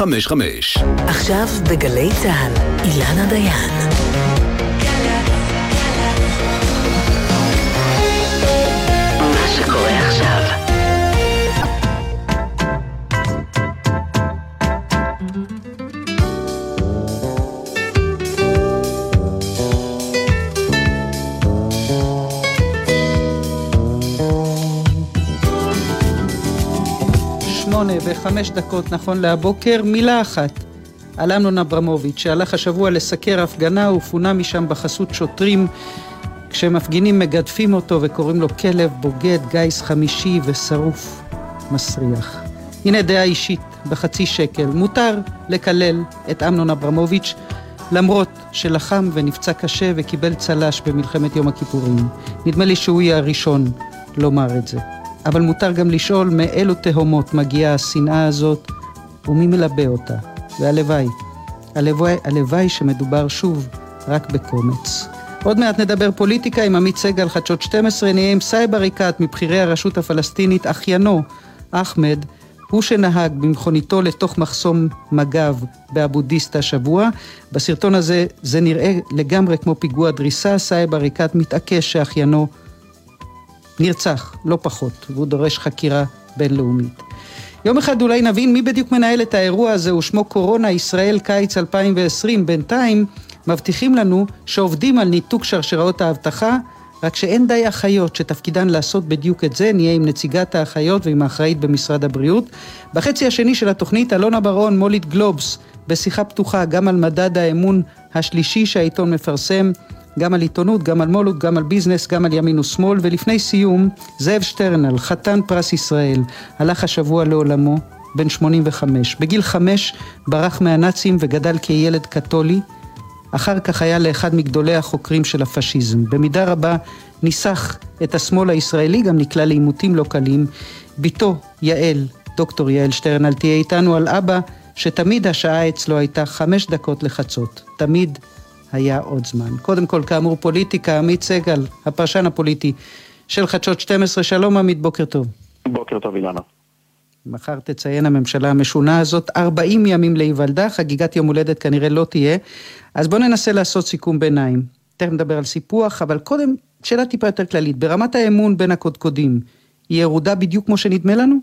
חמש. עכשיו בגלי צה"ל, אילנה דיין. וחמש דקות נכון להבוקר, מילה אחת על אמנון אברמוביץ', שהלך השבוע לסקר הפגנה ופונה משם בחסות שוטרים כשמפגינים מגדפים אותו וקוראים לו כלב בוגד, גיס חמישי ושרוף מסריח. הנה דעה אישית בחצי שקל. מותר לקלל את אמנון אברמוביץ' למרות שלחם ונפצע קשה וקיבל צל"ש במלחמת יום הכיפורים. נדמה לי שהוא יהיה הראשון לומר את זה. אבל מותר גם לשאול מאילו תהומות מגיעה השנאה הזאת ומי מלבה אותה. והלוואי, הלוואי, הלוואי שמדובר שוב רק בקומץ. עוד מעט נדבר פוליטיקה עם עמית סגל, חדשות 12, נהיה עם סאיב עריקאת מבכירי הרשות הפלסטינית, אחיינו, אחמד, הוא שנהג במכוניתו לתוך מחסום מג"ב באבו דיסטה השבוע. בסרטון הזה זה נראה לגמרי כמו פיגוע דריסה, סאיב עריקאת מתעקש שאחיינו נרצח, לא פחות, והוא דורש חקירה בינלאומית. יום אחד אולי נבין מי בדיוק מנהל את האירוע הזה, ושמו קורונה ישראל קיץ 2020. בינתיים מבטיחים לנו שעובדים על ניתוק שרשראות האבטחה, רק שאין די אחיות שתפקידן לעשות בדיוק את זה, נהיה עם נציגת האחיות ועם האחראית במשרד הבריאות. בחצי השני של התוכנית אלונה ברון, מוליד גלובס, בשיחה פתוחה גם על מדד האמון השלישי שהעיתון מפרסם, גם על עיתונות, גם על מולות, גם על ביזנס, גם על ימין ושמאל, ולפני סיום, זאב שטרנל, חתן פרס ישראל, הלך השבוע לעולמו, בן 85. בגיל חמש ברח מהנאצים וגדל כילד קתולי. אחר כך היה לאחד מגדולי החוקרים של הפשיזם. במידה רבה ניסח את השמאל הישראלי, גם נקלע לעימותים לא קלים. בתו, יעל, דוקטור יעל שטרנל, תהיה איתנו על אבא, שתמיד השעה אצלו הייתה חמש דקות לחצות. תמיד היה עוד זמן. קודם כל, כאמור, פוליטיקה, עמית סגל, הפרשן הפוליטי של חדשות 12. שלום עמית, בוקר טוב. בוקר טוב, אילנה. מחר תציין הממשלה המשונה הזאת 40 ימים להיוולדה, חגיגת יום הולדת כנראה לא תהיה. אז בואו ננסה לעשות סיכום ביניים. תכף נדבר על סיפוח, אבל קודם, שאלה טיפה יותר כללית. ברמת האמון בין הקודקודים, היא ירודה בדיוק כמו שנדמה לנו?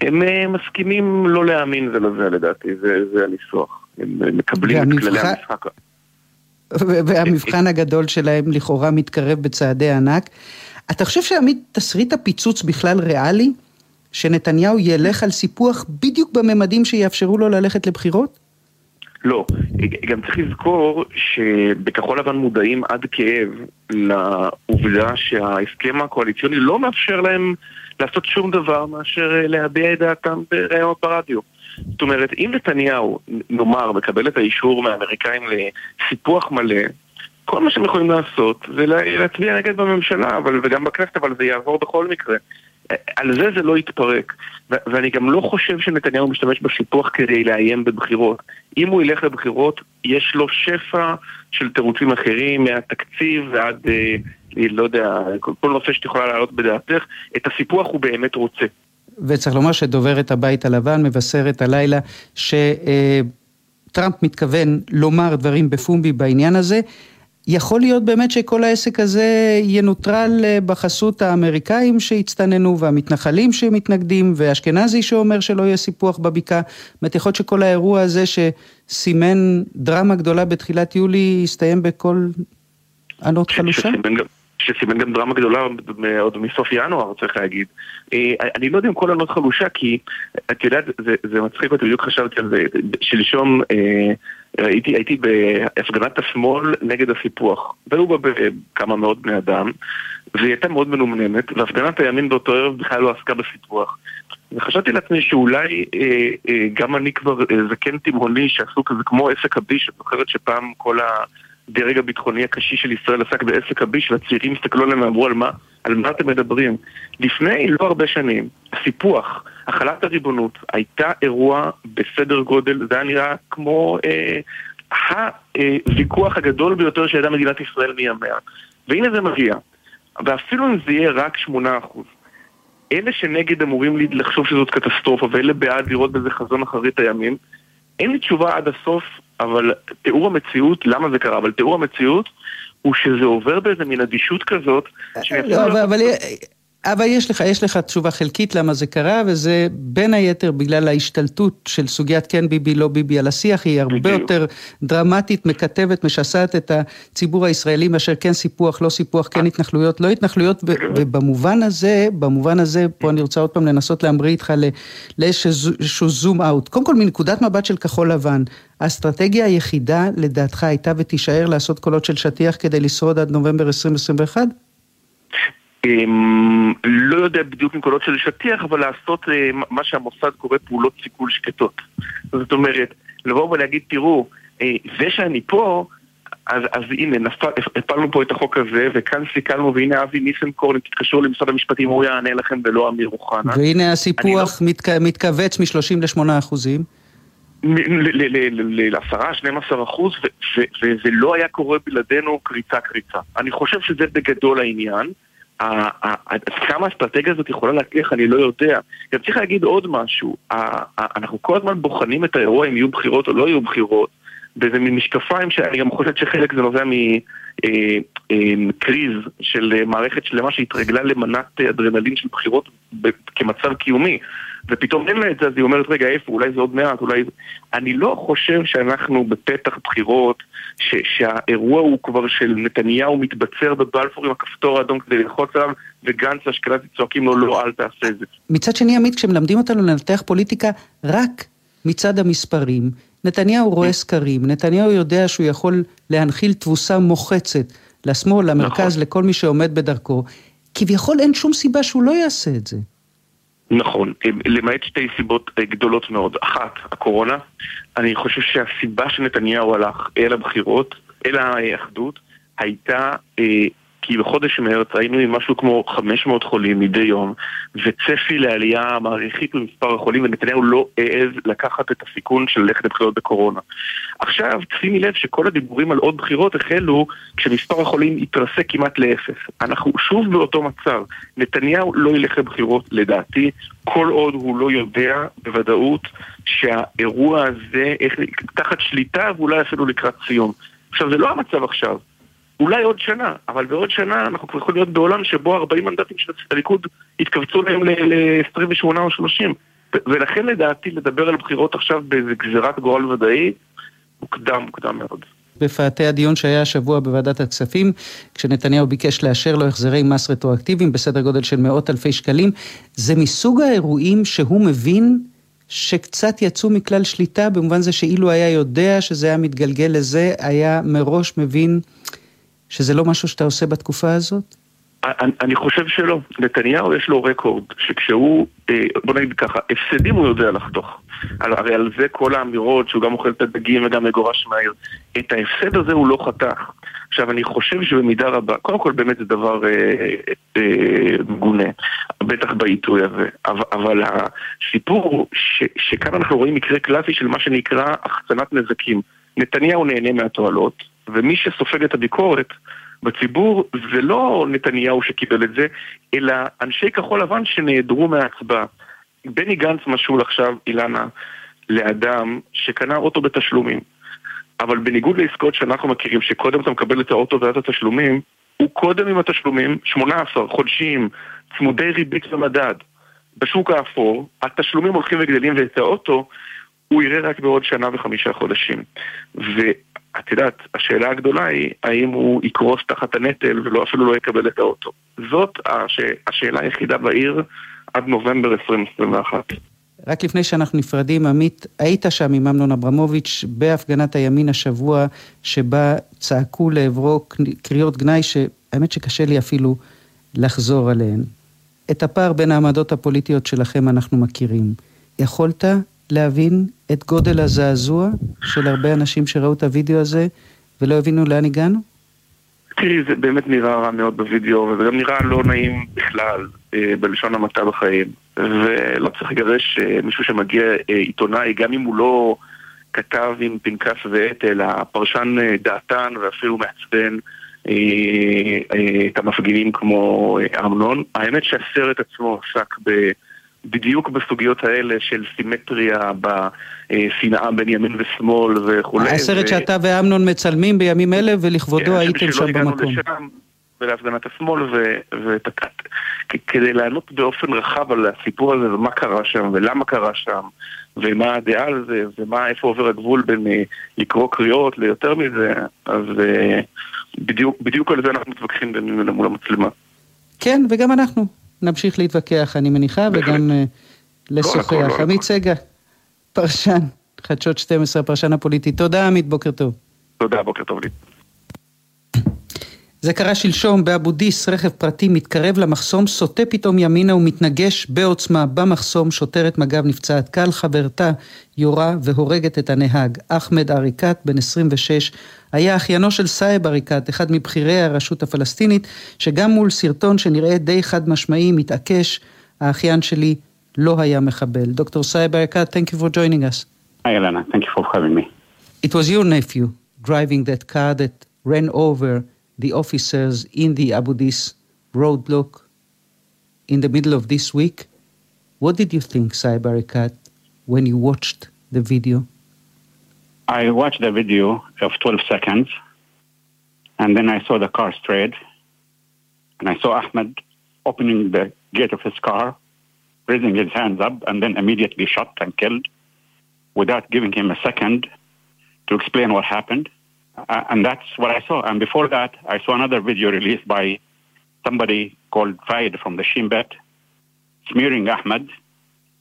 הם אה, מסכימים לא להאמין זה לזה לדעתי, זה, זה הניסוח. הם מקבלים והמבח... את כללי המשחק. והמבחן הגדול שלהם לכאורה מתקרב בצעדי ענק. אתה חושב שעמית תסריט הפיצוץ בכלל ריאלי? שנתניהו ילך על סיפוח בדיוק בממדים שיאפשרו לו ללכת לבחירות? לא, גם צריך לזכור שבכחול לבן מודעים עד כאב לעובדה שההסכם הקואליציוני לא מאפשר להם לעשות שום דבר מאשר להביע את דעתם בראיונות ברדיו. זאת אומרת, אם נתניהו, נאמר, מקבל את האישור מהאמריקאים לסיפוח מלא, כל מה שהם יכולים לעשות זה להצביע נגד בממשלה, אבל, וגם בכנסת, אבל זה יעבור בכל מקרה. על זה זה לא יתפרק. ואני גם לא חושב שנתניהו משתמש בסיפוח כדי לאיים בבחירות. אם הוא ילך לבחירות, יש לו שפע של תירוצים אחרים, מהתקציב ועד, אה, לא יודע, כל נושא שאת יכולה להעלות בדעתך, את הסיפוח הוא באמת רוצה. וצריך לומר שדוברת הבית הלבן מבשרת הלילה שטראמפ מתכוון לומר דברים בפומבי בעניין הזה. יכול להיות באמת שכל העסק הזה ינוטרל אה, בחסות האמריקאים שהצטננו והמתנחלים שמתנגדים ואשכנזי שאומר שלא יהיה סיפוח בבקעה. זאת אומרת, יכול להיות שכל האירוע הזה שסימן דרמה גדולה בתחילת יולי יסתיים בכל ענות חלושה? שסימן גם דרמה גדולה עוד מסוף ינואר, צריך להגיד. אה, אני לא יודע אם כל ענות חלושה, כי את יודעת, זה, זה מצחיק אותי, בדיוק חשבתי על זה. שלשום אה, הייתי, הייתי בהפגנת השמאל נגד הסיפוח, והיו בה כמה מאות בני אדם, והיא הייתה מאוד מנומנמת, והפגנת הימין באותו ערב בכלל לא עסקה בסיפוח. וחשבתי לעצמי שאולי אה, אה, גם אני כבר אה, זקן תימהוני שעסוק כזה כמו עסק הביש, את זוכרת שפעם כל ה... הדרג הביטחוני הקשיש של ישראל עסק בעסק הביש, והצעירים הסתכלו עליהם ואמרו על מה, על מה אתם מדברים. לפני לא הרבה שנים, הסיפוח, החלת הריבונות, הייתה אירוע בסדר גודל, זה היה נראה כמו אה, הוויכוח הגדול ביותר שידעה מדינת ישראל מימיה. והנה זה מגיע. ואפילו אם זה יהיה רק שמונה אחוז. אלה שנגד אמורים לחשוב שזאת קטסטרופה, ואלה בעד לראות בזה חזון אחרית הימים. אין לי תשובה עד הסוף, אבל תיאור המציאות, למה זה קרה, אבל תיאור המציאות הוא שזה עובר באיזה מין אדישות כזאת. לא, אבל, אבל אבל יש לך, יש לך תשובה חלקית למה זה קרה, וזה בין היתר בגלל ההשתלטות של סוגיית כן ביבי, לא ביבי על השיח, היא הרבה בדיוק. יותר דרמטית, מקטבת, משסעת את הציבור הישראלי מאשר כן סיפוח, לא סיפוח, כן התנחלויות, לא התנחלויות, ובמובן הזה, במובן הזה, פה אני רוצה עוד פעם לנסות להמריא איתך לאיזשהו זום אאוט. קודם כל, מנקודת מבט של כחול לבן, האסטרטגיה היחידה לדעתך הייתה ותישאר לעשות קולות של שטיח כדי לשרוד עד נובמבר 2021? אמ, לא יודע בדיוק עם קולות של שטיח, אבל לעשות אה, מה שהמוסד קורא פעולות סיכול שקטות. זאת אומרת, לבוא ולהגיד, תראו, אה, זה שאני פה, אז, אז הנה, נפל, הפלנו פה את החוק הזה, וכאן סיכלנו, והנה אבי ניסנקורן, תתקשרו למשרד המשפטים, הוא יענה לכם ולא אמיר אוחנה. והנה הסיפוח לא... מתק... מתכווץ מ-30 ל-8 אחוזים. ל-10, 12 אחוז, וזה לא היה קורה בלעדינו קריצה קריצה. אני חושב שזה בגדול העניין. כמה האסטרטגיה הזאת יכולה להצליח אני לא יודע. גם צריך להגיד עוד משהו, אנחנו כל הזמן בוחנים את האירוע אם יהיו בחירות או לא יהיו בחירות, וזה ממשקפיים שאני גם חושב שחלק זה נובע מקריז אה, אה, של מערכת שלמה שהתרגלה למנת אדרנלין של בחירות כמצב קיומי. ופתאום אין לה את זה, אז היא אומרת, רגע, איפה, אולי זה עוד מעט, אולי... אני לא חושב שאנחנו בפתח בחירות, ש- שהאירוע הוא כבר של נתניהו מתבצר בבלפור עם הכפתור האדום כדי ללחוץ עליו, וגנץ ואשכנזי צועקים לו, לא, אל תעשה את זה. מצד שני, עמית, כשמלמדים אותנו לנתח פוליטיקה רק מצד המספרים, נתניהו רואה סקרים, נתניהו יודע שהוא יכול להנחיל תבוסה מוחצת לשמאל, למרכז, נכון. לכל מי שעומד בדרכו. כביכול אין שום סיבה שהוא לא יעשה את זה. נכון, למעט שתי סיבות אה, גדולות מאוד. אחת, הקורונה. אני חושב שהסיבה שנתניהו הלך אל הבחירות, אל האחדות, הייתה אה, כי בחודש מרץ היינו עם משהו כמו 500 חולים מדי יום, וצפי לעלייה מעריכית במספר החולים, ונתניהו לא העז לקחת את הסיכון של ללכת לבחירות בקורונה. עכשיו, שימי לב שכל הדיבורים על עוד בחירות החלו כשמספר החולים התרסק כמעט לאפס. אנחנו שוב באותו מצב. נתניהו לא ילך לבחירות, לדעתי, כל עוד הוא לא יודע בוודאות שהאירוע הזה תחת שליטה ואולי אפילו לקראת סיום. עכשיו, זה לא המצב עכשיו. אולי עוד שנה, אבל בעוד שנה אנחנו כבר יכולים להיות בעולם שבו 40 מנדטים של הליכוד יתכווצו להם ל-28 או 30. ולכן לדעתי לדבר על בחירות עכשיו באיזה גזירת גורל ודאי, מוקדם, מוקדם מאוד. בפאתי הדיון שהיה השבוע בוועדת הכספים, כשנתניהו ביקש לאשר לו החזרי מס רטרואקטיביים בסדר גודל של מאות אלפי שקלים, זה מסוג האירועים שהוא מבין שקצת יצאו מכלל שליטה, במובן זה שאילו היה יודע שזה היה מתגלגל לזה, היה מראש מבין שזה לא משהו שאתה עושה בתקופה הזאת? אני, אני חושב שלא. נתניהו יש לו רקורד, שכשהוא, אה, בוא נגיד ככה, הפסדים הוא יודע לחתוך. הרי על זה כל האמירות שהוא גם אוכל את הדגים וגם מגורש מהעיר. את ההפסד הזה הוא לא חתך. עכשיו, אני חושב שבמידה רבה, קודם כל באמת זה דבר אה, אה, מגונה, בטח בעיתוי הזה, אבל, אבל הסיפור הוא שכאן אנחנו רואים מקרה קלאסי של מה שנקרא החצנת נזקים. נתניהו נהנה מהתועלות, ומי שסופג את הביקורת בציבור זה לא נתניהו שקיבל את זה, אלא אנשי כחול לבן שנעדרו מההצבעה. בני גנץ משול עכשיו, אילנה, לאדם שקנה אוטו בתשלומים. אבל בניגוד לעסקאות שאנחנו מכירים, שקודם אתה מקבל את האוטו ואז התשלומים, הוא קודם עם התשלומים, 18 חודשים, צמודי ריבית ומדד. בשוק האפור, התשלומים הולכים וגדלים ואת האוטו הוא יראה רק בעוד שנה וחמישה חודשים. את יודעת, השאלה הגדולה היא, האם הוא יקרוס תחת הנטל ולא אפילו לא יקבל את האוטו. זאת הש... השאלה היחידה בעיר עד נובמבר 2021. רק לפני שאנחנו נפרדים, עמית, היית שם עם אמנון אברמוביץ' בהפגנת הימין השבוע, שבה צעקו לעברו קריאות גנאי שהאמת שקשה לי אפילו לחזור עליהן. את הפער בין העמדות הפוליטיות שלכם אנחנו מכירים. יכולת להבין את גודל הזעזוע של הרבה אנשים שראו את הוידאו הזה ולא הבינו לאן הגענו? תראי, זה באמת נראה רע מאוד בוידאו, וזה גם נראה לא נעים בכלל, אה, בלשון המעטה בחיים. ולא צריך לגרש אה, מישהו שמגיע אה, עיתונאי, גם אם הוא לא כתב עם פנקס ועט, אלא פרשן דעתן ואפילו מעצבן, את המפגינים כמו אמנון. האמת שהסרט עצמו עסק ב... בדיוק בסוגיות האלה של סימטריה בשנאה בין ימין ושמאל וכולי. הסרט ו... שאתה ואמנון מצלמים בימים אלה ולכבודו כן, הייתם שם במקום. לשם, ולהפגנת השמאל, וכדי לענות באופן רחב על הסיפור הזה ומה קרה שם ולמה קרה שם ומה הדעה על זה ומה, איפה עובר הגבול בין אה, לקרוא קריאות ליותר מזה, אז אה, בדיוק, בדיוק על זה אנחנו מתווכחים בימים מול המצלמה. כן, וגם אנחנו. נמשיך להתווכח, אני מניחה, וגם uh, לשוחח. עמית סגל, פרשן, חדשות 12, הפרשן הפוליטי. תודה, עמית, בוקר טוב. תודה, בוקר טוב אילי. זה קרה שלשום באבו דיס, רכב פרטי מתקרב למחסום, סוטה פתאום ימינה ומתנגש בעוצמה במחסום, שוטרת מג"ב נפצעת קל, חברתה יורה והורגת את הנהג. אחמד עריקאת, בן 26, היה אחיינו של סאיב עריקאת, אחד מבכירי הרשות הפלסטינית, שגם מול סרטון שנראה די חד משמעי, מתעקש, האחיין שלי לא היה מחבל. דוקטור סאיב עריקאת, thank you for joining us. Hi Elena, thank you for having me. It was your nephew driving that car that ran over the officers in the Abu Dis roadblock in the middle of this week. What did you think, Saib when you watched the video? I watched the video of 12 seconds, and then I saw the car straight, and I saw Ahmed opening the gate of his car, raising his hands up, and then immediately shot and killed without giving him a second to explain what happened. Uh, and that's what I saw. And before that, I saw another video released by somebody called Faid from the Shin Bet, smearing Ahmed.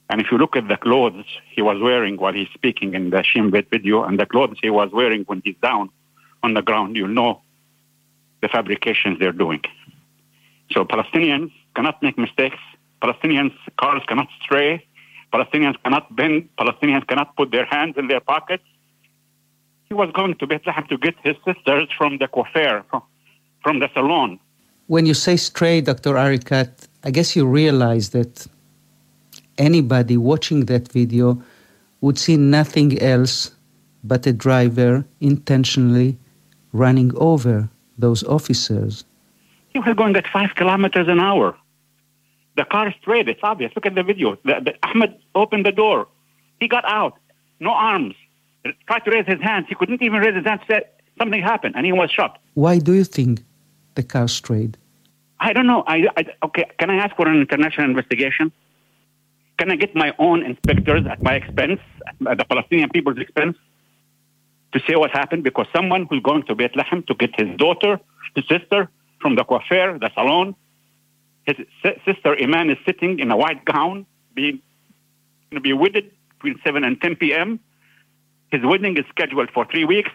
And if you look at the clothes he was wearing while he's speaking in the Shin Bet video and the clothes he was wearing when he's down on the ground, you'll know the fabrications they're doing. So Palestinians cannot make mistakes. Palestinians' cars cannot stray. Palestinians cannot bend. Palestinians cannot put their hands in their pockets he was going to Bethlehem to get his sisters from the coiffure, from, from the salon. When you say stray, Dr. Arikat, I guess you realize that anybody watching that video would see nothing else but a driver intentionally running over those officers. He was going at five kilometers an hour. The car straight, it's obvious. Look at the video. The, the, Ahmed opened the door. He got out. No arms tried to raise his hands. He couldn't even raise his hands. Said something happened, and he was shot. Why do you think the car strayed? I don't know. I, I, okay, can I ask for an international investigation? Can I get my own inspectors at my expense, at the Palestinian people's expense, to say what happened? Because someone who's going to Bethlehem to get his daughter, his sister, from the coiffure, the salon, his sister Iman is sitting in a white gown, being going to be wedded between 7 and 10 p.m. His wedding is scheduled for three weeks,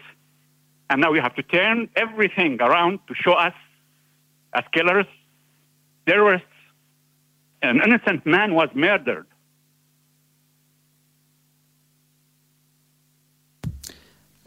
and now we have to turn everything around to show us as killers, terrorists. An innocent man was murdered.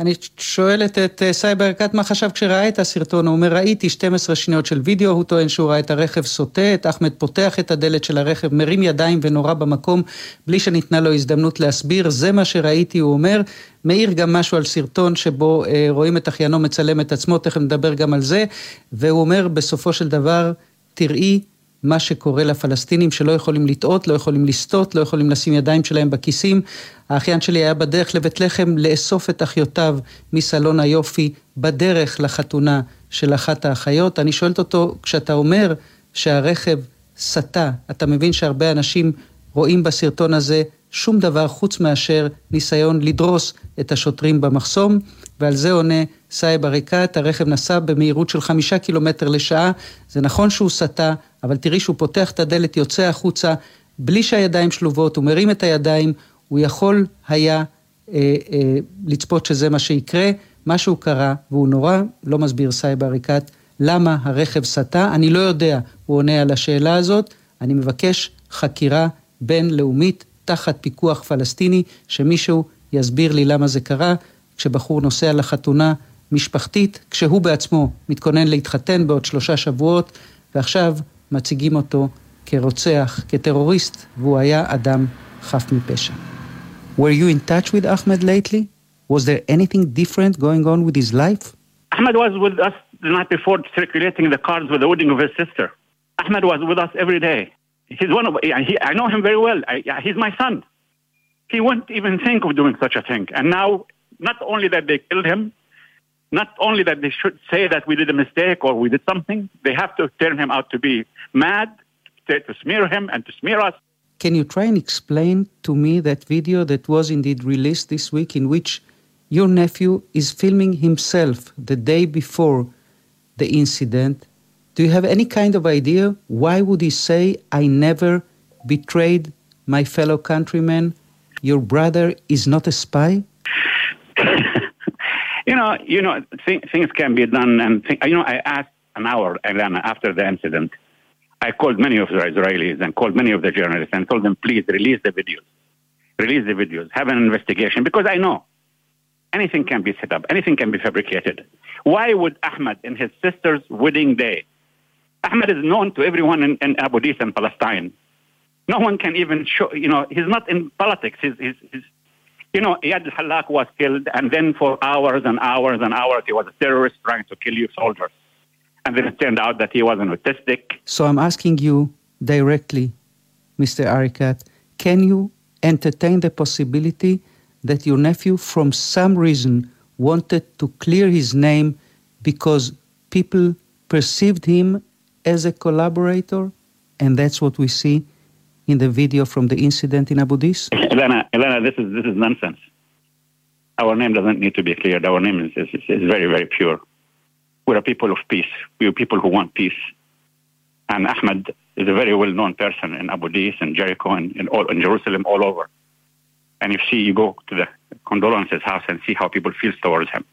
אני שואלת את אה, סאיב ברקת מה חשב כשראה את הסרטון, הוא אומר ראיתי 12 שניות של וידאו, הוא טוען שהוא ראה את הרכב סוטה, את אחמד פותח את הדלת של הרכב, מרים ידיים ונורה במקום, בלי שניתנה לו הזדמנות להסביר, זה מה שראיתי, הוא אומר, מאיר גם משהו על סרטון שבו אה, רואים את אחיינו מצלם את עצמו, תכף נדבר גם על זה, והוא אומר בסופו של דבר, תראי מה שקורה לפלסטינים שלא יכולים לטעות, לא יכולים לסטות, לא יכולים לשים ידיים שלהם בכיסים. האחיין שלי היה בדרך לבית לחם לאסוף את אחיותיו מסלון היופי בדרך לחתונה של אחת האחיות. אני שואלת אותו, כשאתה אומר שהרכב סטה, אתה מבין שהרבה אנשים רואים בסרטון הזה שום דבר חוץ מאשר ניסיון לדרוס את השוטרים במחסום, ועל זה עונה סאיב עריקאת, הרכב נסע במהירות של חמישה קילומטר לשעה, זה נכון שהוא סטה, אבל תראי שהוא פותח את הדלת, יוצא החוצה, בלי שהידיים שלובות, הוא מרים את הידיים, הוא יכול היה אה, אה, לצפות שזה מה שיקרה, משהו קרה, והוא נורא, לא מסביר סאיב עריקאת, למה הרכב סטה, אני לא יודע, הוא עונה על השאלה הזאת, אני מבקש חקירה בינלאומית תחת פיקוח פלסטיני, שמישהו יסביר לי למה זה קרה, כשבחור נוסע לחתונה משפחתית, כשהוא בעצמו מתכונן להתחתן בעוד שלושה שבועות, ועכשיו מציגים אותו כרוצח, כטרוריסט, והוא היה אדם חף מפשע. Were you in touch with Ahmed lately? Was there anything different going on with his life? Ahmed was with us the night before circulating the cards with the wedding of his sister. Ahmed was with us every day. He's one of, he, I know him very well. I, he's my son. He wouldn't even think of doing such a thing. And now, not only that they killed him, not only that they should say that we did a mistake or we did something, they have to turn him out to be mad, to smear him and to smear us. Can you try and explain to me that video that was indeed released this week in which your nephew is filming himself the day before the incident? Do you have any kind of idea why would he say I never betrayed my fellow countrymen? Your brother is not a spy? You know, you know, th- things can be done, and th- you know, I asked an hour, Elena, after the incident. I called many of the Israelis and called many of the journalists and told them, please release the videos, release the videos, have an investigation, because I know anything can be set up, anything can be fabricated. Why would Ahmed, in his sister's wedding day, Ahmed is known to everyone in, in Abu Dis and Palestine. No one can even show, you know, he's not in politics. He's, he's, he's you know, Iyad al-Hallaq was killed, and then for hours and hours and hours, he was a terrorist trying to kill you soldiers. And then it turned out that he was an autistic. So I'm asking you directly, Mr. Arikat, can you entertain the possibility that your nephew, from some reason, wanted to clear his name because people perceived him as a collaborator? And that's what we see in the video from the incident in Abu Dis? Elena, Elena, this is this is nonsense. Our name doesn't need to be cleared. Our name is, is, is very, very pure. We're a people of peace. We're people who want peace. And Ahmed is a very well-known person in Abu Dis and Jericho and in, all, in Jerusalem, all over. And you see, you go to the condolences house and see how people feel towards him.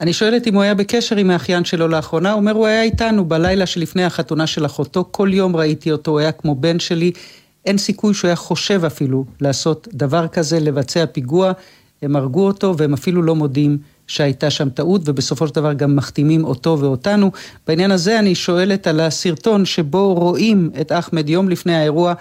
אני שואלת אם הוא היה בקשר עם האחיין שלו לאחרונה, הוא אומר, הוא היה איתנו בלילה שלפני החתונה של אחותו, כל יום ראיתי אותו, הוא היה כמו בן שלי, אין סיכוי שהוא היה חושב אפילו לעשות דבר כזה, לבצע פיגוע, הם הרגו אותו והם אפילו לא מודים שהייתה שם טעות, ובסופו של דבר גם מחתימים אותו ואותנו. בעניין הזה אני שואלת על הסרטון שבו רואים את אחמד יום לפני האירוע,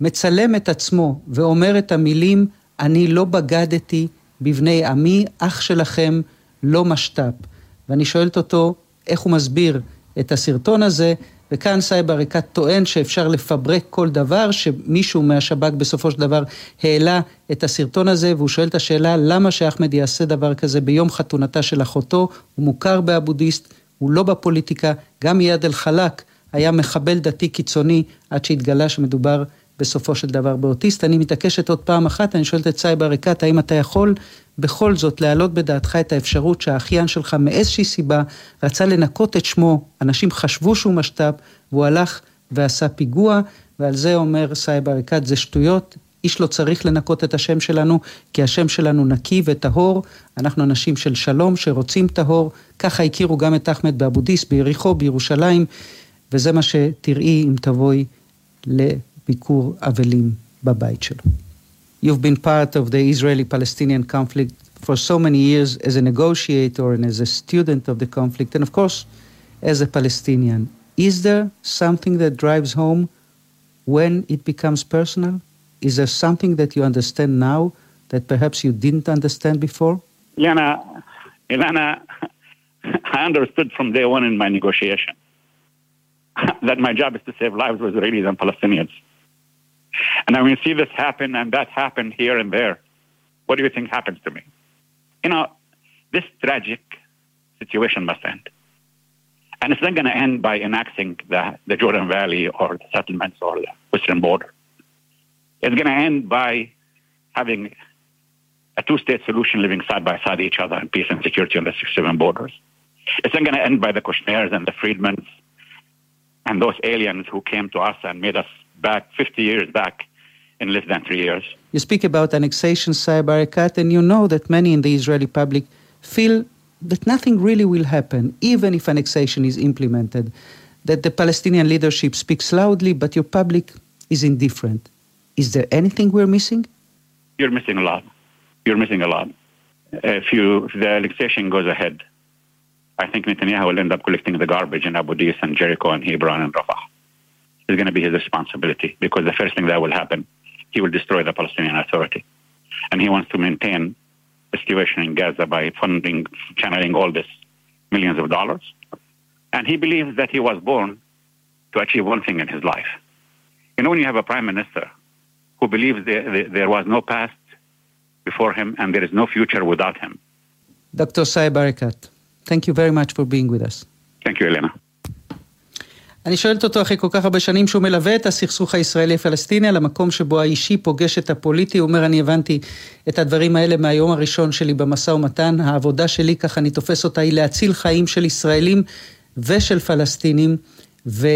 מצלם את עצמו ואומר את המילים, אני לא בגדתי בבני עמי, אח שלכם לא משת"פ. ואני שואלת אותו איך הוא מסביר את הסרטון הזה, וכאן סאיב עריקאת טוען שאפשר לפברק כל דבר, שמישהו מהשב"כ בסופו של דבר העלה את הסרטון הזה, והוא שואל את השאלה למה שאחמד יעשה דבר כזה ביום חתונתה של אחותו, הוא מוכר באבודיסט, הוא לא בפוליטיקה, גם איאד אל-חלאק היה מחבל דתי קיצוני עד שהתגלה שמדובר בסופו של דבר באוטיסט. אני מתעקשת עוד פעם אחת, אני שואלת את סאיב עריקאת, האם אתה יכול בכל זאת להעלות בדעתך את האפשרות שהאחיין שלך מאיזושהי סיבה רצה לנקות את שמו, אנשים חשבו שהוא משת"פ, והוא הלך ועשה פיגוע, ועל זה אומר סאיב עריקאת, זה שטויות, איש לא צריך לנקות את השם שלנו, כי השם שלנו נקי וטהור, אנחנו אנשים של שלום שרוצים טהור, ככה הכירו גם את אחמד באבו דיס, ביריחו, בירושלים, וזה מה שתראי אם תבואי לביקור אבלים בבית שלו. You've been part of the Israeli Palestinian conflict for so many years as a negotiator and as a student of the conflict, and of course, as a Palestinian. Is there something that drives home when it becomes personal? Is there something that you understand now that perhaps you didn't understand before? Ilana, Ilana, I understood from day one in my negotiation that my job is to save lives of Israelis and Palestinians. And I mean, see this happen and that happen here and there. What do you think happens to me? You know, this tragic situation must end. And it's not going to end by annexing the, the Jordan Valley or the settlements or the western border. It's going to end by having a two-state solution living side by side each other in peace and security on the six seven borders. It's not going to end by the Kushners and the Friedmans and those aliens who came to us and made us back 50 years back in less than three years. You speak about annexation, Saib Arikat, and you know that many in the Israeli public feel that nothing really will happen, even if annexation is implemented. That the Palestinian leadership speaks loudly, but your public is indifferent. Is there anything we're missing? You're missing a lot. You're missing a lot. If, you, if the annexation goes ahead, I think Netanyahu will end up collecting the garbage in Abu Dis and Jericho and Hebron and Rafah is going to be his responsibility because the first thing that will happen, he will destroy the Palestinian Authority. And he wants to maintain the situation in Gaza by funding, channeling all this millions of dollars. And he believes that he was born to achieve one thing in his life. You know, when you have a prime minister who believes there, there, was no past before him and there is no future without him. Dr. Saib Barakat, thank you very much for being with us. Thank you, Elena. אני שואלת אותו אחרי כל כך הרבה שנים שהוא מלווה את הסכסוך הישראלי-פלסטיני על המקום שבו האישי פוגש את הפוליטי, הוא אומר אני הבנתי את הדברים האלה מהיום הראשון שלי במשא ומתן, העבודה שלי, ככה אני תופס אותה, היא להציל חיים של ישראלים ושל פלסטינים, ו...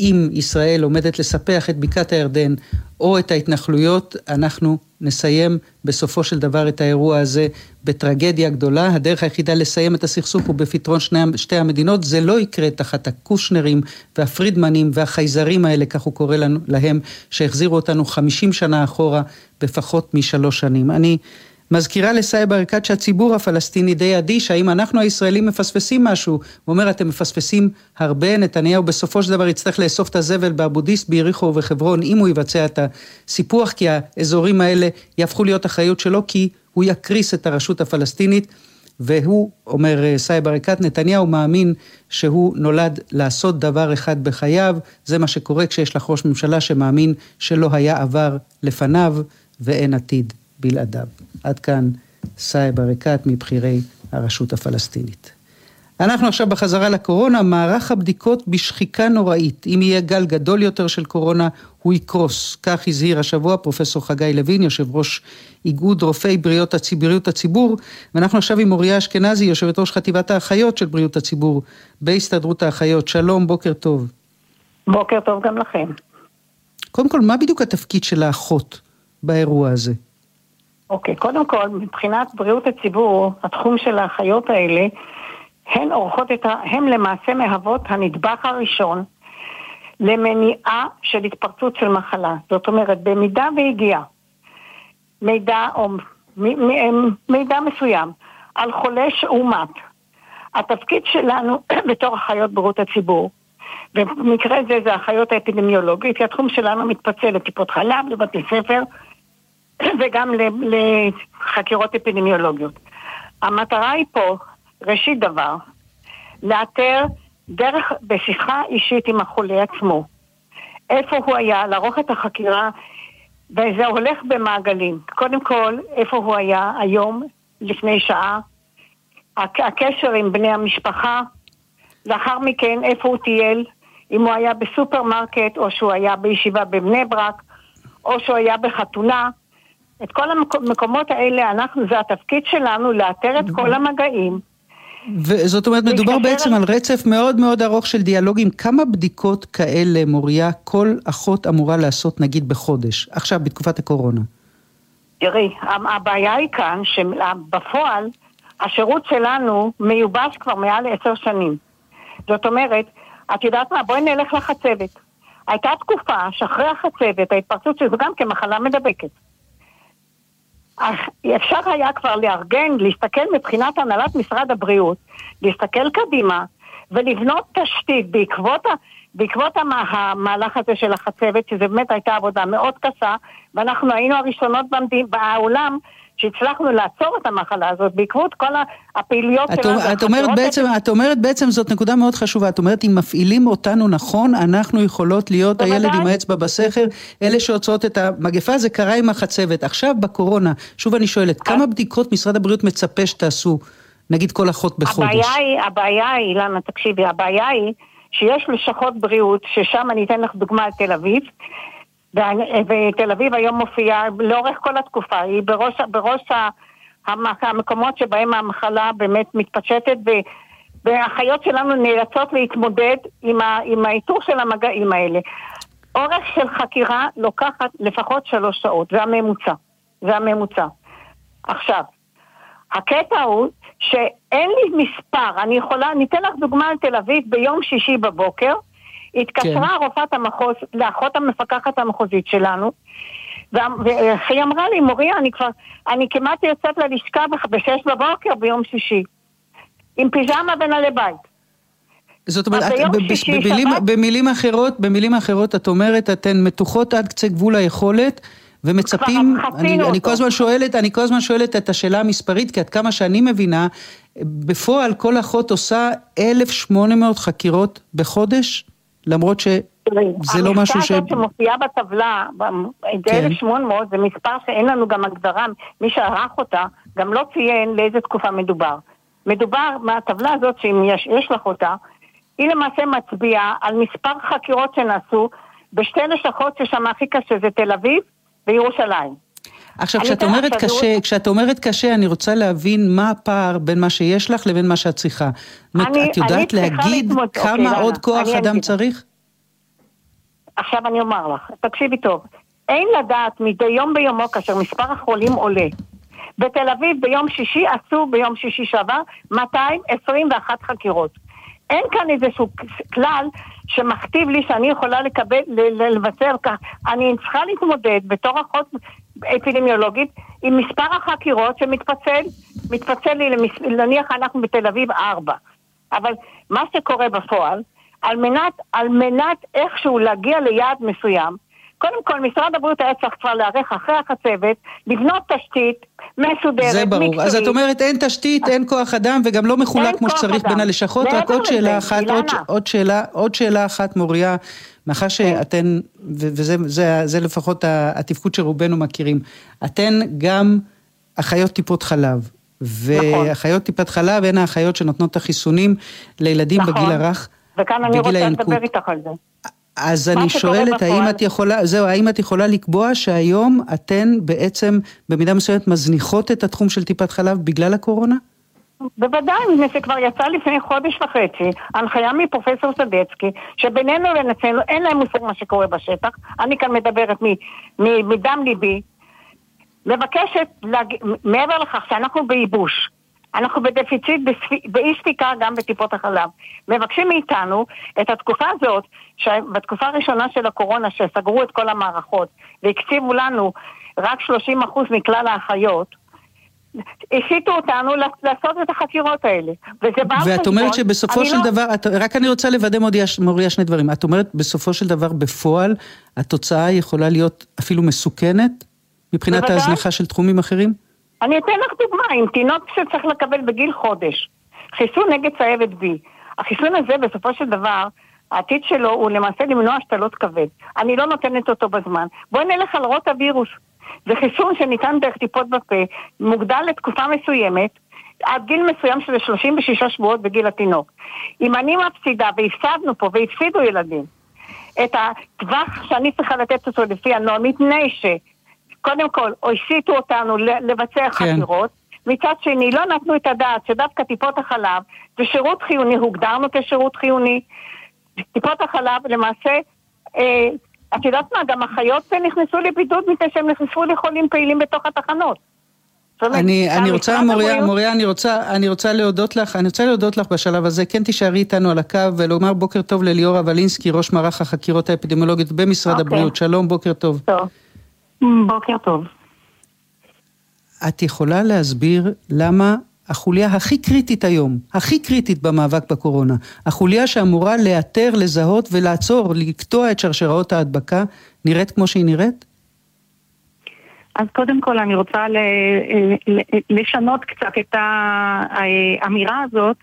אם ישראל עומדת לספח את בקעת הירדן או את ההתנחלויות, אנחנו נסיים בסופו של דבר את האירוע הזה בטרגדיה גדולה. הדרך היחידה לסיים את הסכסוך הוא בפתרון שני, שתי המדינות. זה לא יקרה תחת הקושנרים והפרידמנים והחייזרים האלה, כך הוא קורא לנו, להם, שהחזירו אותנו 50 שנה אחורה בפחות משלוש שנים. אני מזכירה לסאיב ערקת שהציבור הפלסטיני די אדיש, האם אנחנו הישראלים מפספסים משהו? הוא אומר, אתם מפספסים הרבה, נתניהו בסופו של דבר יצטרך לאסוף את הזבל באבודיס, ביריחו ובחברון, אם הוא יבצע את הסיפוח, כי האזורים האלה יהפכו להיות אחריות שלו, כי הוא יקריס את הרשות הפלסטינית. והוא, אומר אה, סאיב עריקאת, נתניהו מאמין שהוא נולד לעשות דבר אחד בחייו, זה מה שקורה כשיש לך ראש ממשלה שמאמין שלא היה עבר לפניו ואין עתיד בלעדיו. עד כאן סאיב עריקאת מבכירי הרשות הפלסטינית. אנחנו עכשיו בחזרה לקורונה, מערך הבדיקות בשחיקה נוראית. אם יהיה גל גדול יותר של קורונה, הוא יקרוס. כך הזהיר השבוע פרופסור חגי לוין, יושב ראש איגוד רופאי בריאות, בריאות הציבור, ואנחנו עכשיו עם אוריה אשכנזי, יושבת ראש חטיבת האחיות של בריאות הציבור בהסתדרות האחיות. שלום, בוקר טוב. בוקר טוב גם לכם. קודם כל, מה בדיוק התפקיד של האחות באירוע הזה? אוקיי, okay, קודם כל, מבחינת בריאות הציבור, התחום של האחיות האלה, הן עורכות את ה... הן למעשה מהוות הנדבך הראשון למניעה של התפרצות של מחלה. זאת אומרת, במידה והגיע מידע או מידע מסוים על חולה שאומת, התפקיד שלנו בתור אחיות בריאות הציבור, ובמקרה זה זה האחיות האפידמיולוגית, כי התחום שלנו מתפצל לטיפות חלב, לבתי ספר, וגם לחקירות אפידמיולוגיות. המטרה היא פה, ראשית דבר, לאתר דרך, בשיחה אישית עם החולה עצמו, איפה הוא היה, לערוך את החקירה, וזה הולך במעגלים. קודם כל, איפה הוא היה היום, לפני שעה, הקשר עם בני המשפחה, לאחר מכן איפה הוא טייל, אם הוא היה בסופרמרקט, או שהוא היה בישיבה בבני ברק, או שהוא היה בחתונה, את כל המקומות האלה, אנחנו, זה התפקיד שלנו לאתר את כל המגעים. וזאת אומרת, מדובר בעצם על רצף מאוד מאוד ארוך של דיאלוגים. כמה בדיקות כאלה, מוריה, כל אחות אמורה לעשות נגיד בחודש, עכשיו בתקופת הקורונה? תראי, הבעיה היא כאן שבפועל השירות שלנו מיובש כבר מעל לעשר שנים. זאת אומרת, את יודעת מה? בואי נלך לחצבת. הייתה תקופה שאחרי החצבת, ההתפרצות של זה גם כמחלה מדבקת. אפשר היה כבר לארגן, להסתכל מבחינת הנהלת משרד הבריאות, להסתכל קדימה ולבנות תשתית בעקבות, ה, בעקבות המהלך הזה של החצבת, שזו באמת הייתה עבודה מאוד קשה, ואנחנו היינו הראשונות במדינה, בעולם שהצלחנו לעצור את המחלה הזאת בעקבות כל הפעילויות שלנו. את אומרת, בעצם, את אומרת בעצם, זאת נקודה מאוד חשובה, את אומרת אם מפעילים אותנו נכון, אנחנו יכולות להיות. הילד עם האצבע בסכר, אלה שעוצרות את המגפה, זה קרה עם החצבת. עכשיו בקורונה, שוב אני שואלת, כמה בדיקות משרד הבריאות מצפה שתעשו, נגיד כל אחות בחודש? הבעיה היא, הבעיה היא, אילנה, תקשיבי, הבעיה היא שיש לשכות בריאות, ששם אני אתן לך דוגמה על תל אביב, ותל אביב היום מופיעה לאורך כל התקופה, היא בראש, בראש המקומות שבהם המחלה באמת מתפשטת והאחיות שלנו נאלצות להתמודד עם, ה, עם האיתור של המגעים האלה. אורך של חקירה לוקחת לפחות שלוש שעות, זה הממוצע. זה הממוצע. עכשיו, הקטע הוא שאין לי מספר, אני יכולה, אני אתן לך דוגמה על תל אביב ביום שישי בבוקר, התקשרה כן. רופאת המחוז לאחות המפקחת המחוזית שלנו, והיא אמרה לי, מוריה, אני כבר, אני כמעט יוצאת ללשכה בשש בבוקר ביום שישי, עם פיג'מה ונעלי בית. זאת אומרת, את, במילים, במילים אחרות, במילים אחרות, את אומרת, אתן מתוחות עד קצה גבול היכולת, ומצפים, אני, אני. כל הזמן שואלת, אני כל הזמן שואלת את השאלה המספרית, כי עד כמה שאני מבינה, בפועל כל אחות עושה 1,800 חקירות בחודש, למרות שזה לא משהו ש... המכסה הזאת שמופיעה בטבלה, ב- כן. 1,800, זה מספר שאין לנו גם הגדרה, מי שערך אותה גם לא ציין לאיזה תקופה מדובר. מדובר מהטבלה הזאת, שאם יש, יש לך אותה, היא למעשה מצביעה על מספר חקירות שנעשו בשתי לשכות ששם הכי קשה, זה תל אביב וירושלים. עכשיו, כשאת אומרת קשה, כשאת אומרת קשה, אני רוצה להבין מה הפער בין מה שיש לך לבין מה שאת צריכה. אני- את יודעת אני להגיד להתמודד- אוקיי, כמה רנה, עוד כוח אני אדם אגיד. צריך? עכשיו אני אומר לך, תקשיבי טוב, אין לדעת מדי יום ביומו כאשר מספר החולים עולה. בתל אביב ביום שישי עשו ביום שישי שעבר 221 חקירות. אין כאן איזשהו כלל שמכתיב לי שאני יכולה לקבל, ל- ל- לבצר כך. אני צריכה להתמודד בתור אחות אפידמיולוגית עם מספר החקירות שמתפצל, מתפצל לי, למס- נניח אנחנו בתל אביב ארבע. אבל מה שקורה בפועל, על מנת, על מנת איכשהו להגיע ליעד מסוים, קודם כל משרד הבריאות היה צריך כבר להיערך אחרי החצבת, לבנות תשתית מסודרת, זה ברור. מקצועית. אז את אומרת אין תשתית, אין כוח אדם וגם לא מחולק כמו שצריך אדם. בין הלשכות. רק עוד שאלה אחת, עוד. עוד, שאלה, עוד שאלה אחת מוריה, מאחר שאתן, וזה זה, זה לפחות התפקוד שרובנו מכירים, אתן גם אחיות טיפות חלב. ואחיות טיפת חלב הן האחיות שנותנות את החיסונים לילדים נכון. בגיל הרך, וכאן אני רוצה הינקות. לדבר איתך על זה. אז אני שואלת, האם את יכולה, זהו, האם את יכולה לקבוע שהיום אתן בעצם במידה מסוימת מזניחות את התחום של טיפת חלב בגלל הקורונה? בוודאי, מפני שכבר יצא לפני חודש וחצי הנחיה מפרופסור סדצקי, שבינינו לבין אצלנו אין להם מושג מה שקורה בשטח, אני כאן מדברת מ- מ- מדם ליבי, מבקשת, להג... מעבר לכך שאנחנו בייבוש, אנחנו בדפיציט בספ- באי ספיקה גם בטיפות החלב. מבקשים מאיתנו את התקופה הזאת, שבתקופה הראשונה של הקורונה, שסגרו את כל המערכות והקציבו לנו רק 30% מכלל האחיות, הסיטו אותנו לעשות את החקירות האלה. וזה בא ואת אומרת שבסופו של לא- דבר, את, רק אני רוצה לוודא מוריה, מוריה שני דברים. את אומרת בסופו של דבר בפועל התוצאה יכולה להיות אפילו מסוכנת מבחינת בוודאי. ההזנחה של תחומים אחרים? אני אתן לך דוגמה, עם תינוק שצריך לקבל בגיל חודש, חיסון נגד צהבת B. החיסון הזה בסופו של דבר, העתיד שלו הוא למעשה למנוע השתלות כבד. אני לא נותנת אותו בזמן. בואי נלך על רוטה וירוס. זה חיסון שניתן דרך טיפות בפה, מוגדל לתקופה מסוימת, עד גיל מסוים שזה 36 שבועות בגיל התינוק. אם אני מפסידה, והפסדנו פה, והפסידו ילדים, את הטווח שאני צריכה לתת אותו לפי הנוהל, מפני ש... קודם כל, הוסיטו אותנו לבצע כן. חקירות, מצד שני, לא נתנו את הדעת שדווקא טיפות החלב זה שירות חיוני, הוגדרנו כשירות חיוני. טיפות החלב למעשה, אה, את יודעת מה, גם אחיות נכנסו לבידוד מפני שהם נכנסו לחולים פעילים בתוך התחנות. אני, אני רוצה, מוריה, מוריה, אני רוצה, אני רוצה להודות לך, אני רוצה להודות לך בשלב הזה, כן תישארי איתנו על הקו ולומר בוקר טוב לליאורה ולינסקי, ראש מערך החקירות האפידמיולוגיות במשרד אוקיי. הבריאות, שלום, בוקר טוב. טוב. בוקר טוב. את יכולה להסביר למה החוליה הכי קריטית היום, הכי קריטית במאבק בקורונה, החוליה שאמורה לאתר, לזהות ולעצור, לקטוע את שרשראות ההדבקה, נראית כמו שהיא נראית? אז קודם כל אני רוצה לשנות קצת את האמירה הזאת.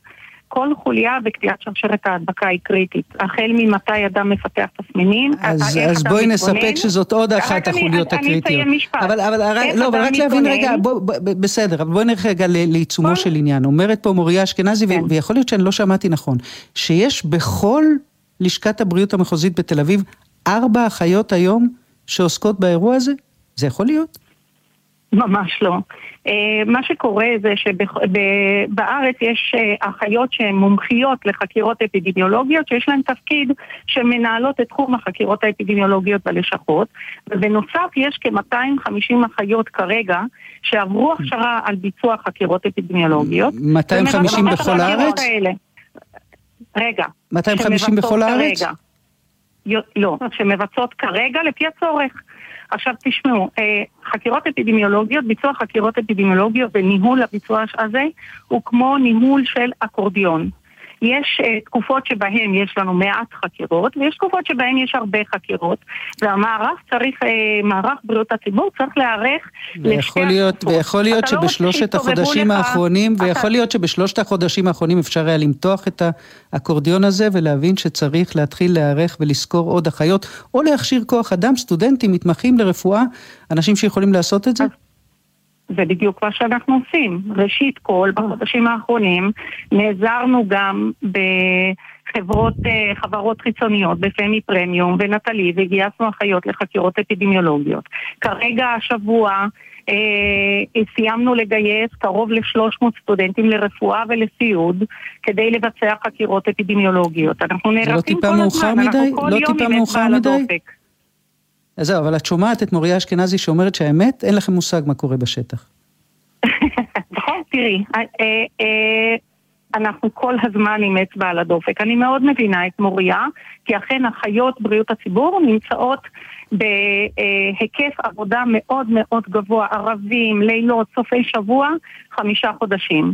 כל חוליה בקטיעת שרשרת ההדבקה היא קריטית. החל ממתי אדם מפתח תסמינים, אז, איך אז אדם בואי מתגונן. נספק שזאת עוד אחת אני- החוליות אני הקריטיות. אסיים משפט. אבל, אבל, לא, אבל רק להבין מתגונן? רגע, בוא, ב, ב, בסדר, אבל בואי נלך רגע לעיצומו כל- של עניין. אומרת פה מוריה אשכנזי, כן. ויכול להיות שאני לא שמעתי נכון, שיש בכל לשכת הבריאות המחוזית בתל אביב ארבע אחיות היום שעוסקות באירוע הזה? זה יכול להיות? ממש לא. אה, מה שקורה זה שבארץ יש אה, אחיות שהן מומחיות לחקירות אפידמיולוגיות שיש להן תפקיד שמנהלות את תחום החקירות האפידמיולוגיות בלשכות ובנוסף יש כ-250 אחיות כרגע שעברו הכשרה על ביצוע חקירות אפידמיולוגיות 250 ומבצעות את בכל הארץ? האלה. רגע. 250 בכל הארץ? כרגע. לא, שמבצעות כרגע לפי הצורך. עכשיו תשמעו, אה, חקירות אפידמיולוגיות, ביצוע חקירות אפידמיולוגיות וניהול הביצוע הזה הוא כמו ניהול של אקורדיון. יש uh, תקופות שבהן יש לנו מעט חקירות, ויש תקופות שבהן יש הרבה חקירות, והמערך צריך, uh, מערך בריאות הציבור צריך להיערך לשתי התקופות. ויכול להיות לא שבשלושת לא החודשים לך, האחרונים, אתה... ויכול להיות שבשלושת החודשים האחרונים אפשר היה למתוח את האקורדיון הזה ולהבין שצריך להתחיל להיערך ולשכור עוד אחיות, או להכשיר כוח אדם, סטודנטים, מתמחים לרפואה, אנשים שיכולים לעשות את זה? זה בדיוק מה שאנחנו עושים. ראשית כל, בחודשים האחרונים, נעזרנו גם בחברות אה, חברות חיצוניות, בפמי פרמיום ונטלי, וגייסנו אחיות לחקירות אפידמיולוגיות. כרגע השבוע אה, סיימנו לגייס קרוב ל-300 סטודנטים לרפואה ולסיעוד כדי לבצע חקירות אפידמיולוגיות. אנחנו נערכים לא כל הזמן, אנחנו כל לא יום עם אצבע על הדופק. אז זהו, אבל את שומעת את מוריה אשכנזי שאומרת שהאמת, אין לכם מושג מה קורה בשטח. נכון, תראי, אה, אה, אנחנו כל הזמן עם אצבע על הדופק. אני מאוד מבינה את מוריה, כי אכן אחיות בריאות הציבור נמצאות בהיקף עבודה מאוד מאוד גבוה, ערבים, לילות, סופי שבוע, חמישה חודשים.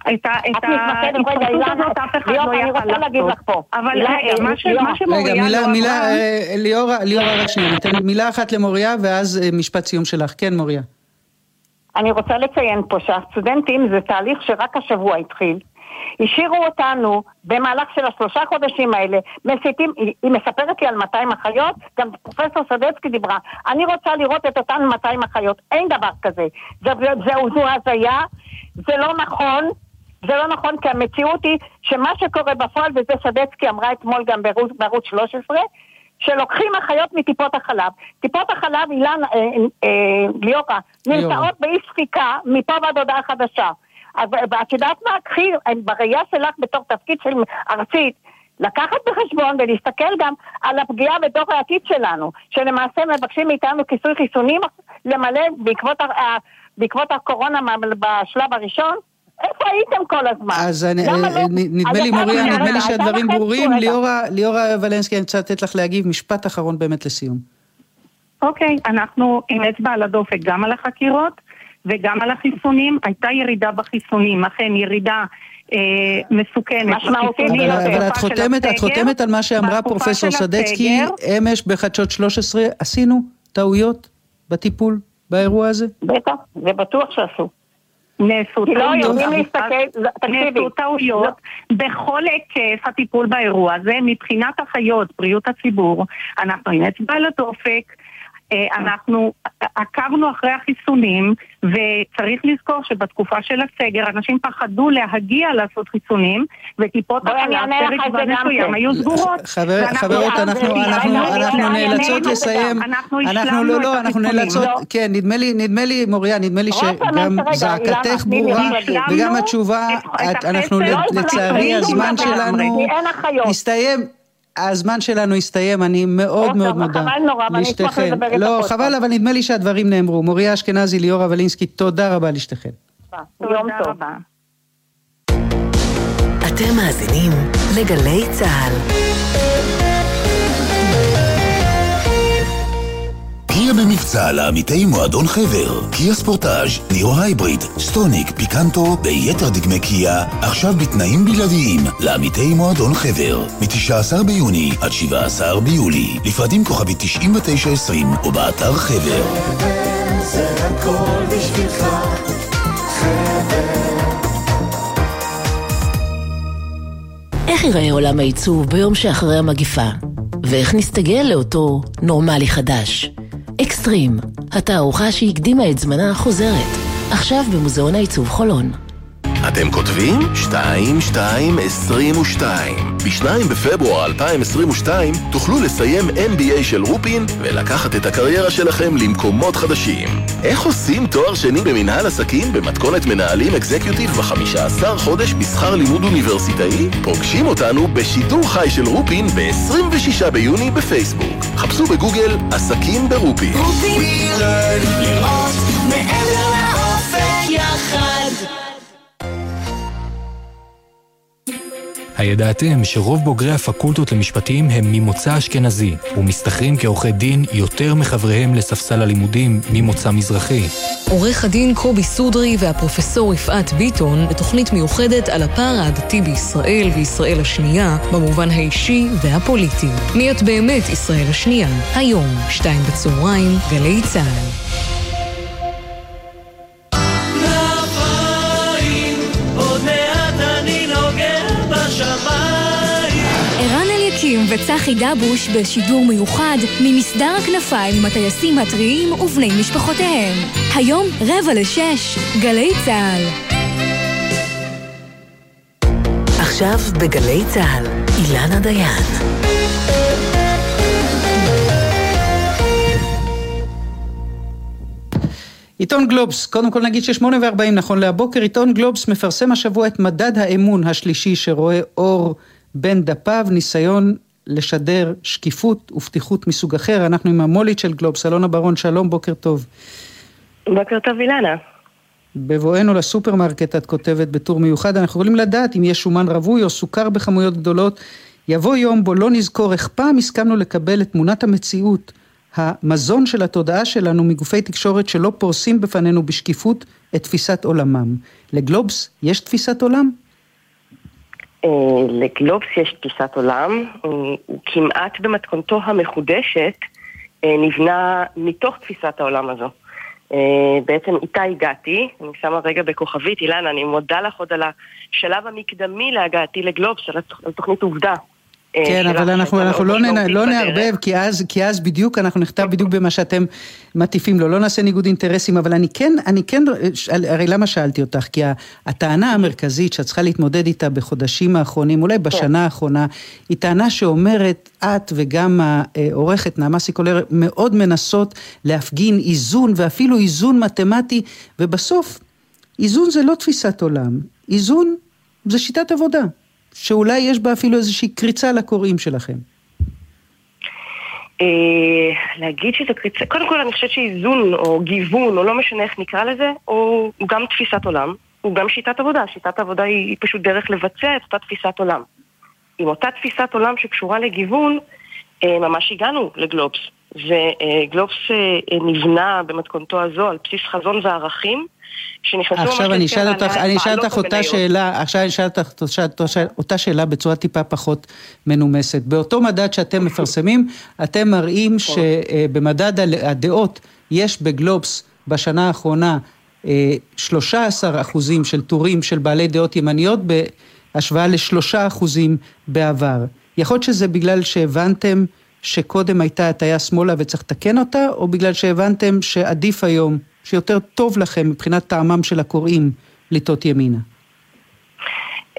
את ההתפרצות הזאת אף אחד לא יכל לחטוף. אבל רגע, מה שמוריה רגע, מילה, מילה, אה, ליאורה, ליאורה, רק שנייה, ניתן מילה אחת למוריה ואז אה, משפט סיום שלך. כן, מוריה. אני רוצה לציין פה שהסטודנטים זה תהליך שרק השבוע התחיל. השאירו אותנו במהלך של השלושה חודשים האלה, מסיתים, היא, היא מספרת לי על 200 אחיות, גם פרופסור סדצקי דיברה, אני רוצה לראות את אותן 200 אחיות, אין דבר כזה, זה, זה, זה, זו הזיה, זה לא נכון, זה לא נכון כי המציאות היא שמה שקורה בפועל, וזה סדצקי אמרה אתמול גם בערוץ, בערוץ 13, שלוקחים אחיות מטיפות החלב. טיפות החלב, אילן, אה, אה, ליאורה, נמצאות באי ספיקה מפה ועד הודעה חדשה. ואת יודעת מה? קחי, בראייה שלך בתור תפקיד של ארצית, לקחת בחשבון ולהסתכל גם על הפגיעה בדור העתיד שלנו, שלמעשה מבקשים מאיתנו כיסוי חיסונים למלא בעקבות, בעקבות הקורונה בשלב הראשון, איפה הייתם כל הזמן? אז אני, לא? נדמה לי, מוריה, נדמה לי שהדברים ברורים. ליאורה ולנסקי, אני רוצה לתת לך להגיב משפט אחרון באמת לסיום. אוקיי, אנחנו עם אצבע על הדופק גם על החקירות וגם על החיסונים. הייתה ירידה בחיסונים, אכן ירידה אה, מסוכנת. משמעותית אבל את חותמת, את חותמת על מה שאמרה פרופסור סדצקי אמש בחדשות 13, עשינו טעויות בטיפול באירוע הזה? בטח, זה בטוח שעשו. נעשו טעויות בכל היקף הטיפול באירוע הזה. מבחינת אחיות, בריאות הציבור, אנחנו עם אצבע. אה, אנחנו עקבנו אחרי החיסונים וצריך לזכור שבתקופה של הסגר אנשים פחדו להגיע לעשות חיסונים וטיפות החלב פרק זמן מסוים היו סגורות. חברות, אנחנו נאלצות לסיים, אנחנו לא, לא, אנחנו נאלצות, כן, נדמה לי, מוריה, נדמה לי שגם זעקתך ברורה וגם התשובה, אנחנו לצערי הזמן שלנו הסתיים. הזמן שלנו הסתיים, אני מאוד מאוד מודה לשתיכן. לא, חבל, אבל נדמה לי שהדברים נאמרו. מוריה אשכנזי, ליאורה ולינסקי, תודה רבה לשתיכן. יום טוב. אתם מאזינים לגלי צה"ל. קיה במבצע לעמיתי מועדון חבר. קיה ספורטאז', נירו הייבריד, סטוניק, פיקנטו ביתר דגמי קיה, עכשיו בתנאים בלעדיים לעמיתי מועדון חבר. מ-19 ביוני עד 17 ביולי. לפרדים כוכבי 9920 או באתר חבר. זה הכל בשבילך, איך ייראה עולם העיצוב ביום שאחרי המגיפה? ואיך נסתגל לאותו נורמלי חדש? אקסטרים, התערוכה שהקדימה את זמנה חוזרת, עכשיו במוזיאון העיצוב חולון. אתם כותבים? 2222. ב-2 בפברואר 2022 תוכלו לסיים MBA של רופין ולקחת את הקריירה שלכם למקומות חדשים. איך עושים תואר שני במנהל עסקים במתכונת מנהלים אקזקיוטיב ב-15 חודש בשכר לימוד אוניברסיטאי? פוגשים אותנו בשידור חי של רופין ב-26 ביוני בפייסבוק. חפשו בגוגל עסקים ברופין. רופין, לראות מעבר הידעתם שרוב בוגרי הפקולטות למשפטים הם ממוצא אשכנזי, ומשתכרים כעורכי דין יותר מחבריהם לספסל הלימודים ממוצא מזרחי. עורך הדין קובי סודרי והפרופסור יפעת ביטון בתוכנית מיוחדת על הפער העדתי בישראל וישראל השנייה, במובן האישי והפוליטי. מי את באמת ישראל השנייה? היום, שתיים בצהריים, גלי צה"ל. וצחי דבוש בשידור מיוחד ממסדר הכנפיים עם הטייסים הטריים ובני משפחותיהם. היום רבע לשש, גלי צה"ל. עכשיו בגלי צה"ל, אילנה דיין. עיתון גלובס, קודם כל נגיד ששמונה וארבעים נכון להבוקר, עיתון גלובס מפרסם השבוע את מדד האמון השלישי שרואה אור בין דפיו, ניסיון לשדר שקיפות ופתיחות מסוג אחר. אנחנו עם המולית של גלובס, אלונה ברון, שלום, בוקר טוב. בוקר טוב, אילנה. בבואנו לסופרמרקט, את כותבת בטור מיוחד, אנחנו יכולים לדעת אם יש שומן רווי או סוכר בכמויות גדולות. יבוא יום בו לא נזכור איך פעם הסכמנו לקבל את תמונת המציאות, המזון של התודעה שלנו מגופי תקשורת שלא פורסים בפנינו בשקיפות את תפיסת עולמם. לגלובס יש תפיסת עולם? אה, לגלובס יש תפיסת עולם, הוא כמעט במתכונתו המחודשת אה, נבנה מתוך תפיסת העולם הזו. אה, בעצם איתה הגעתי, אני שמה רגע בכוכבית, אילנה, אני מודה לך עוד על השלב המקדמי להגעתי לגלובס, על תוכנית עובדה. אה, כן, אבל אנחנו, אנחנו לא, נ, לא נערבב, כי אז, כי אז בדיוק אנחנו נכתב בדיוק במה שאתם מטיפים לו, לא נעשה ניגוד אינטרסים, אבל אני כן, אני כן, הרי למה שאלתי אותך? כי הטענה המרכזית שאת צריכה להתמודד איתה בחודשים האחרונים, אולי בשנה האחרונה, היא טענה שאומרת, את וגם העורכת נעמה סיקולר מאוד מנסות להפגין איזון, ואפילו איזון מתמטי, ובסוף, איזון זה לא תפיסת עולם, איזון זה שיטת עבודה. שאולי יש בה אפילו איזושהי קריצה לקוראים שלכם? אה, להגיד שזה קריצה, קודם כל אני חושבת שאיזון או גיוון או לא משנה איך נקרא לזה, הוא גם תפיסת עולם, הוא גם שיטת עבודה, שיטת עבודה היא פשוט דרך לבצע את אותה תפיסת עולם. עם אותה תפיסת עולם שקשורה לגיוון, ממש הגענו לגלובס. וגלובס אה, נבנה במתכונתו הזו על בסיס חזון וערכים. עכשיו אני אשאל אותך, אני אשאל אותך אותה שאלה, עכשיו אני אשאל אותך אותה שאלה בצורה טיפה פחות מנומסת. באותו מדד שאתם מפרסמים, אתם מראים נכון. שבמדד הדעות יש בגלובס בשנה האחרונה 13 אה, אחוזים של טורים של בעלי דעות ימניות בהשוואה לשלושה אחוזים בעבר. יכול להיות שזה בגלל שהבנתם שקודם הייתה הטיה שמאלה וצריך לתקן אותה, או בגלל שהבנתם שעדיף היום שיותר טוב לכם מבחינת טעמם של הקוראים לטעות ימינה?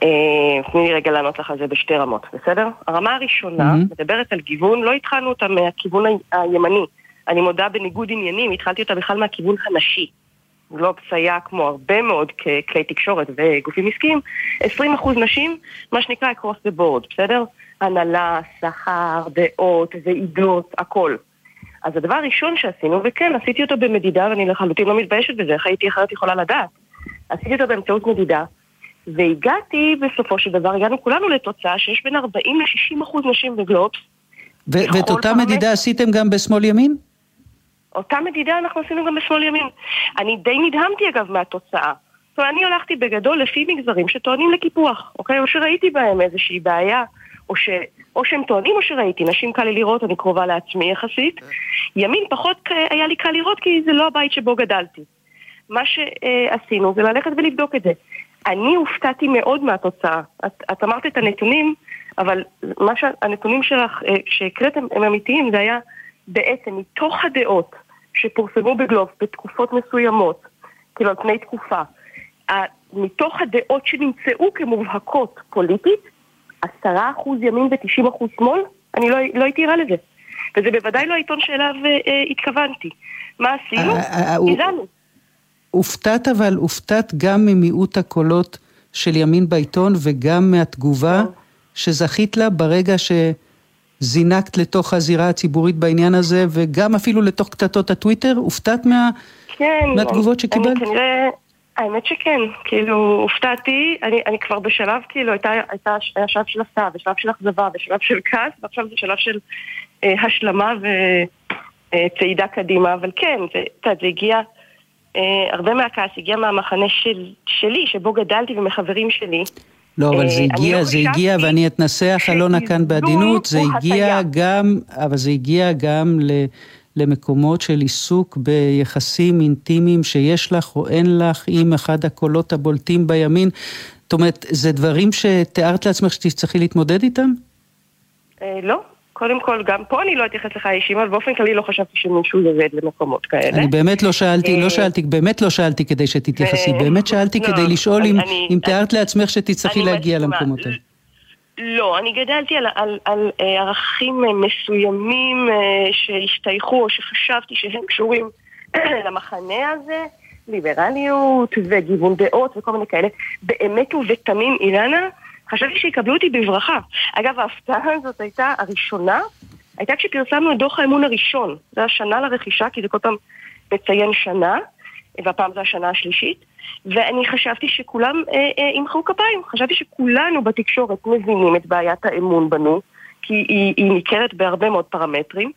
אה, תני לי רגע לענות לך על זה בשתי רמות, בסדר? הרמה הראשונה מדברת על גיוון, לא התחלנו אותה מהכיוון הימני. אני מודה בניגוד עניינים, התחלתי אותה בכלל מהכיוון הנשי. גלובס היה כמו הרבה מאוד כלי תקשורת וגופים עסקיים, 20% נשים, מה שנקרא across the board, בסדר? הנהלה, שכר, דעות, ועידות, הכל. אז הדבר הראשון שעשינו, וכן, עשיתי אותו במדידה, ואני לחלוטין לא מתביישת בזה, איך הייתי אחרת יכולה לדעת. עשיתי אותו באמצעות מדידה, והגעתי, בסופו של דבר, הגענו כולנו לתוצאה שיש בין 40 ל-60 אחוז נשים בגלובס. ואת אותה מדידה עשיתם גם בשמאל ימין? אותה מדידה אנחנו עשינו גם בשמאל ימין. אני די נדהמתי אגב מהתוצאה. זאת אומרת, אני הלכתי בגדול לפי מגזרים שטוענים לקיפוח, אוקיי? או שראיתי בהם איזושהי בעיה, או ש... או שהם טוענים או שראיתי, נשים קל לי לראות, אני קרובה לעצמי יחסית. ימין פחות היה לי קל לראות כי זה לא הבית שבו גדלתי. מה שעשינו זה ללכת ולבדוק את זה. אני הופתעתי מאוד מהתוצאה. את, את אמרת את הנתונים, אבל מה שהנתונים שלך אה, שהקראתם הם אמיתיים, זה היה בעצם מתוך הדעות שפורסמו בגלוב בתקופות מסוימות, כאילו על פני תקופה, מתוך הדעות שנמצאו כמובהקות פוליטית, עשרה אחוז ימין ותשעים אחוז שמאל, אני לא, לא הייתי ערה לזה. וזה בוודאי לא העיתון שאליו אה, אה התכוונתי. מה עשינו? אה, אה, גזענו. הופתעת אבל, הופתעת גם ממיעוט הקולות של ימין בעיתון וגם מהתגובה שזכית לה ברגע שזינקת לתוך הזירה הציבורית בעניין הזה וגם אפילו לתוך קטטות הטוויטר? הופתעת מה... כן, מהתגובות שקיבלת? אני כנראה... האמת שכן, כאילו, הופתעתי, אני, אני כבר בשלב, כאילו, הייתה, הייתה, היה שלב של הפתעה, ושלב של אכזבה, ושלב של כעס, ועכשיו זה שלב של אה, השלמה וצעידה אה, קדימה, אבל כן, זה, זה, זה הגיע אה, הרבה מהכעס הגיע מהמחנה של, שלי, שבו גדלתי ומחברים שלי. לא, אבל זה אה, הגיע, לא זה חשבתי הגיע, ואני אתנסח, אלונה כאן בעדינות, זה הגיע. גם, אבל זה הגיע גם ל... למקומות של עיסוק ביחסים אינטימיים שיש לך או אין לך עם אחד הקולות הבולטים בימין. זאת אומרת, זה דברים שתיארת לעצמך שתצטרכי להתמודד איתם? אה, לא. קודם כל, גם פה אני לא אתייחס לך אישי, אבל באופן כללי לא חשבתי שמישהו יורד למקומות כאלה. אני באמת לא שאלתי, לא אה, שאלתי, באמת לא שאלתי כדי שתתייחסי, ו- באמת שאלתי לא, כדי לשאול אם תיארת לעצמך שתצטרכי להגיע. למקומות האלה. לא, אני גדלתי על, על, על אה, ערכים אה, מסוימים אה, שהשתייכו או שחשבתי שהם קשורים למחנה הזה, ליברליות וגיוון דעות וכל מיני כאלה. באמת ובתמים, אילנה, חשבתי שיקבלו אותי בברכה. אגב, ההפתעה הזאת הייתה הראשונה, הייתה כשפרסמנו את דוח האמון הראשון. זה השנה לרכישה, כי זה כל פעם מציין שנה, והפעם זו השנה השלישית. ואני חשבתי שכולם אה, אה, ימחאו כפיים, חשבתי שכולנו בתקשורת מבינים את בעיית האמון בנו, כי היא, היא ניכרת בהרבה מאוד פרמטרים.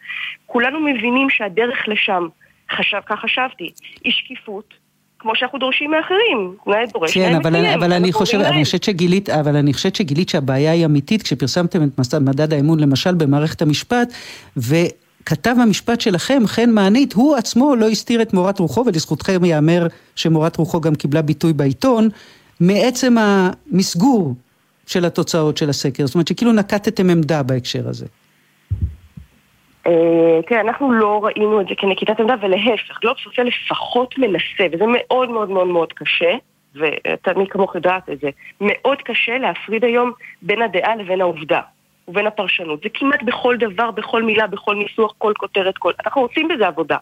כולנו מבינים שהדרך לשם, חשב, כך חשבתי, היא שקיפות, כמו שאנחנו דורשים מאחרים. נאה דורש, כן, אבל, מקיים. אבל אני חושב, אבל אני. חושבת שגילית, אבל אני חושבת שגילית שהבעיה היא אמיתית כשפרסמתם את מדד האמון למשל במערכת המשפט, וכתב המשפט שלכם, חן מענית, הוא עצמו לא הסתיר את מורת רוחו, ולזכותכם ייאמר שמורת רוחו גם קיבלה ביטוי בעיתון, מעצם המסגור של התוצאות של הסקר. זאת אומרת שכאילו נקטתם עמדה בהקשר הזה. אה, תראה, אנחנו לא ראינו את זה כנקיטת עמדה, ולהפך, גלובס עושה לפחות מנסה, וזה מאוד מאוד מאוד מאוד קשה, ומי כמוך יודעת את זה, מאוד קשה להפריד היום בין הדעה לבין העובדה, ובין הפרשנות. זה כמעט בכל דבר, בכל מילה, בכל ניסוח, כל כותרת, כל... אנחנו עושים בזה עבודה.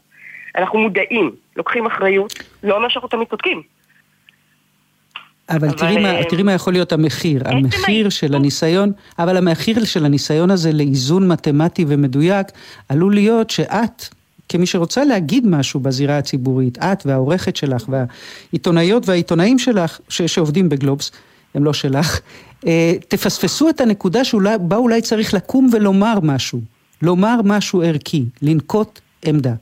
אנחנו מודעים, לוקחים אחריות, לא אומר שאנחנו תמיד צודקים. אבל, אבל, תראי, מה, אה, תראי מה יכול להיות המחיר. המחיר של הניסיון, אבל המחיר של הניסיון הזה לאיזון מתמטי ומדויק, עלול להיות שאת, כמי שרוצה להגיד משהו בזירה הציבורית, את והעורכת שלך והעיתונאיות והעיתונאים שלך, ש, שעובדים בגלובס, הם לא שלך, אה, תפספסו את הנקודה שאולי, בה אולי צריך לקום ולומר משהו. לומר משהו ערכי, לנקוט עמדה.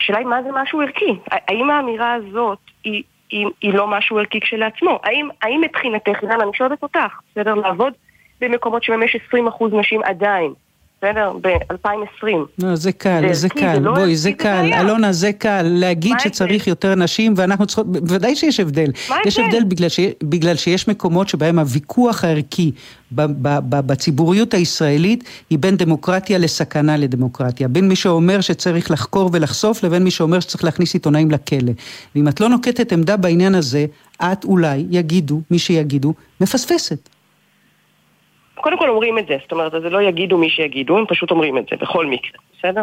השאלה היא מה זה משהו ערכי. האם האמירה הזאת היא, היא, היא לא משהו ערכי כשלעצמו? האם, האם מבחינתך, אילנה, אני שואלת אותך, בסדר? לעבוד במקומות שבהם יש 20% נשים עדיין, בסדר? ב-2020. לא, זה קל, זה זה ערכי, קל, זה לא בואי, זה קל. אלונה, זה קל, להגיד שצריך יותר נשים ואנחנו צריכות, בוודאי שיש הבדל. יש? הבדל בגלל, ש, בגלל שיש מקומות שבהם הוויכוח הערכי ב, ב, ב, בציבוריות הישראלית היא בין דמוקרטיה לסכנה לדמוקרטיה. בין מי שאומר שצריך לחקור ולחשוף לבין מי שאומר שצריך להכניס עיתונאים לכלא. ואם את לא נוקטת עמדה בעניין הזה, את אולי, יגידו, מי שיגידו, מפספסת. קודם כל אומרים את זה, זאת אומרת, זה לא יגידו מי שיגידו, הם פשוט אומרים את זה, בכל מקרה, בסדר?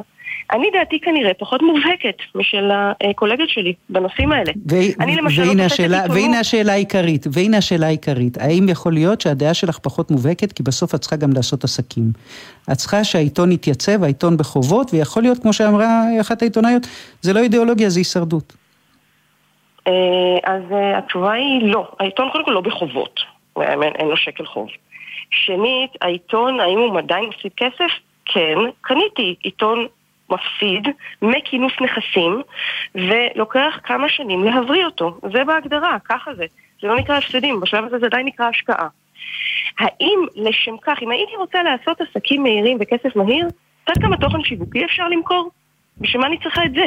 אני דעתי כנראה פחות מובהקת משל הקולגות שלי בנושאים האלה. ו- אני למשל לא והנה, תופסת השאלה, עיתונות- והנה השאלה העיקרית, והנה השאלה העיקרית, האם יכול להיות שהדעה שלך פחות מובהקת, כי בסוף את צריכה גם לעשות עסקים. את צריכה שהעיתון יתייצב, העיתון בחובות, ויכול להיות, כמו שאמרה אחת העיתונאיות, זה לא אידיאולוגיה, זה הישרדות. אה, אז אה, התשובה היא לא. העיתון קודם כל לא בחובות. אין, אין לו שקל חוב. שנית, העיתון, האם הוא עדיין מפסיד כסף? כן, קניתי עיתון מפסיד מכינוס נכסים, ולוקח כמה שנים להבריא אותו. זה בהגדרה, ככה זה. זה לא נקרא הפסדים, בשלב הזה זה עדיין נקרא השקעה. האם לשם כך, אם הייתי רוצה לעשות עסקים מהירים בכסף מהיר, יודעת כמה תוכן שיווקי אפשר למכור? בשביל מה אני צריכה את זה?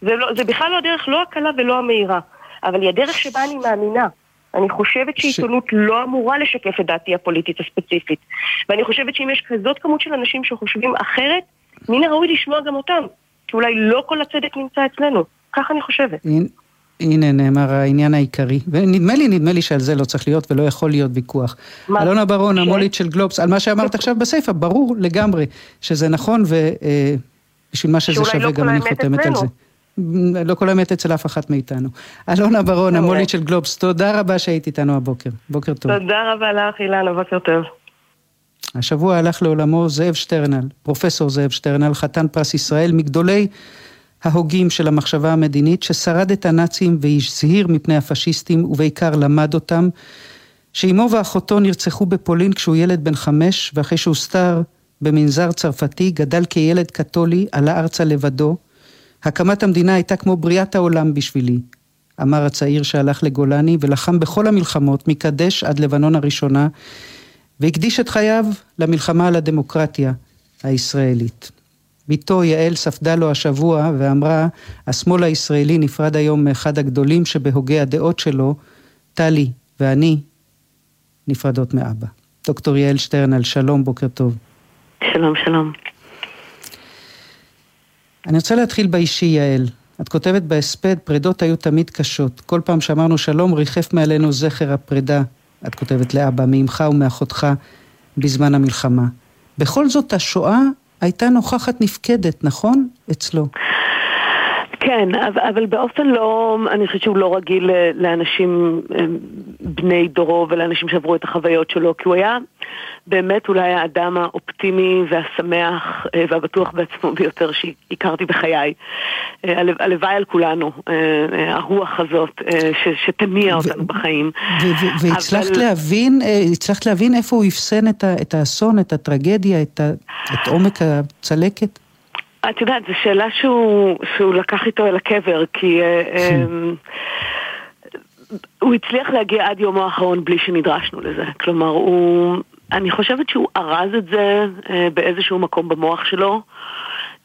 זה, לא, זה בכלל לא הדרך לא הקלה ולא המהירה, אבל היא הדרך שבה אני מאמינה. אני חושבת שעיתונות ש... לא אמורה לשקף את דעתי הפוליטית הספציפית. ואני חושבת שאם יש כזאת כמות של אנשים שחושבים אחרת, מן הראוי לשמוע גם אותם. כי אולי לא כל הצדק נמצא אצלנו. כך אני חושבת. הנה נאמר העניין העיקרי, ונדמה לי, נדמה לי שעל זה לא צריך להיות ולא יכול להיות ויכוח. מה? אלונה ברון, ש... המולית של גלובס, על מה שאמרת עכשיו בסיפא, ברור לגמרי שזה נכון, ובשביל מה שזה שווה לא גם אני חותמת על זה. לא כל האמת אצל אף אחת מאיתנו. אלונה ברון, המולית של גלובס, תודה רבה שהיית איתנו הבוקר. בוקר טוב. תודה רבה לך, אילנה, בוקר טוב. השבוע הלך לעולמו זאב שטרנל, פרופסור זאב שטרנל, חתן פרס ישראל, מגדולי ההוגים של המחשבה המדינית, ששרד את הנאצים והזהיר מפני הפשיסטים, ובעיקר למד אותם, שאימו ואחותו נרצחו בפולין כשהוא ילד בן חמש, ואחרי שהוסתר במנזר צרפתי, גדל כילד קתולי, עלה ארצה לבדו, הקמת המדינה הייתה כמו בריאת העולם בשבילי, אמר הצעיר שהלך לגולני ולחם בכל המלחמות, מקדש עד לבנון הראשונה, והקדיש את חייו למלחמה על הדמוקרטיה הישראלית. בתו יעל ספדה לו השבוע ואמרה, השמאל הישראלי נפרד היום מאחד הגדולים שבהוגי הדעות שלו, טלי ואני נפרדות מאבא. דוקטור יעל שטרנל, שלום, בוקר טוב. שלום, שלום. אני רוצה להתחיל באישי, יעל. את כותבת בהספד, פרידות היו תמיד קשות. כל פעם שאמרנו שלום, ריחף מעלינו זכר הפרידה, את כותבת לאבא, מאמך ומאחותך בזמן המלחמה. בכל זאת, השואה הייתה נוכחת נפקדת, נכון? אצלו. כן, אבל באופן לא, אני חושבת שהוא לא רגיל לאנשים בני דורו ולאנשים שעברו את החוויות שלו, כי הוא היה באמת אולי האדם האופטימי והשמח אה, והבטוח בעצמו ביותר שהכרתי בחיי. אה, הלוואי על כולנו, אה, הרוח הזאת שתניע אותנו בחיים. והצלחת להבין, הצלחת להבין איפה הוא אפסן את האסון, את הטרגדיה, את עומק הצלקת? את יודעת, זו שאלה שהוא, שהוא לקח איתו אל הקבר, כי כן. הוא הצליח להגיע עד יומו האחרון בלי שנדרשנו לזה. כלומר, הוא... אני חושבת שהוא ארז את זה אה, באיזשהו מקום במוח שלו.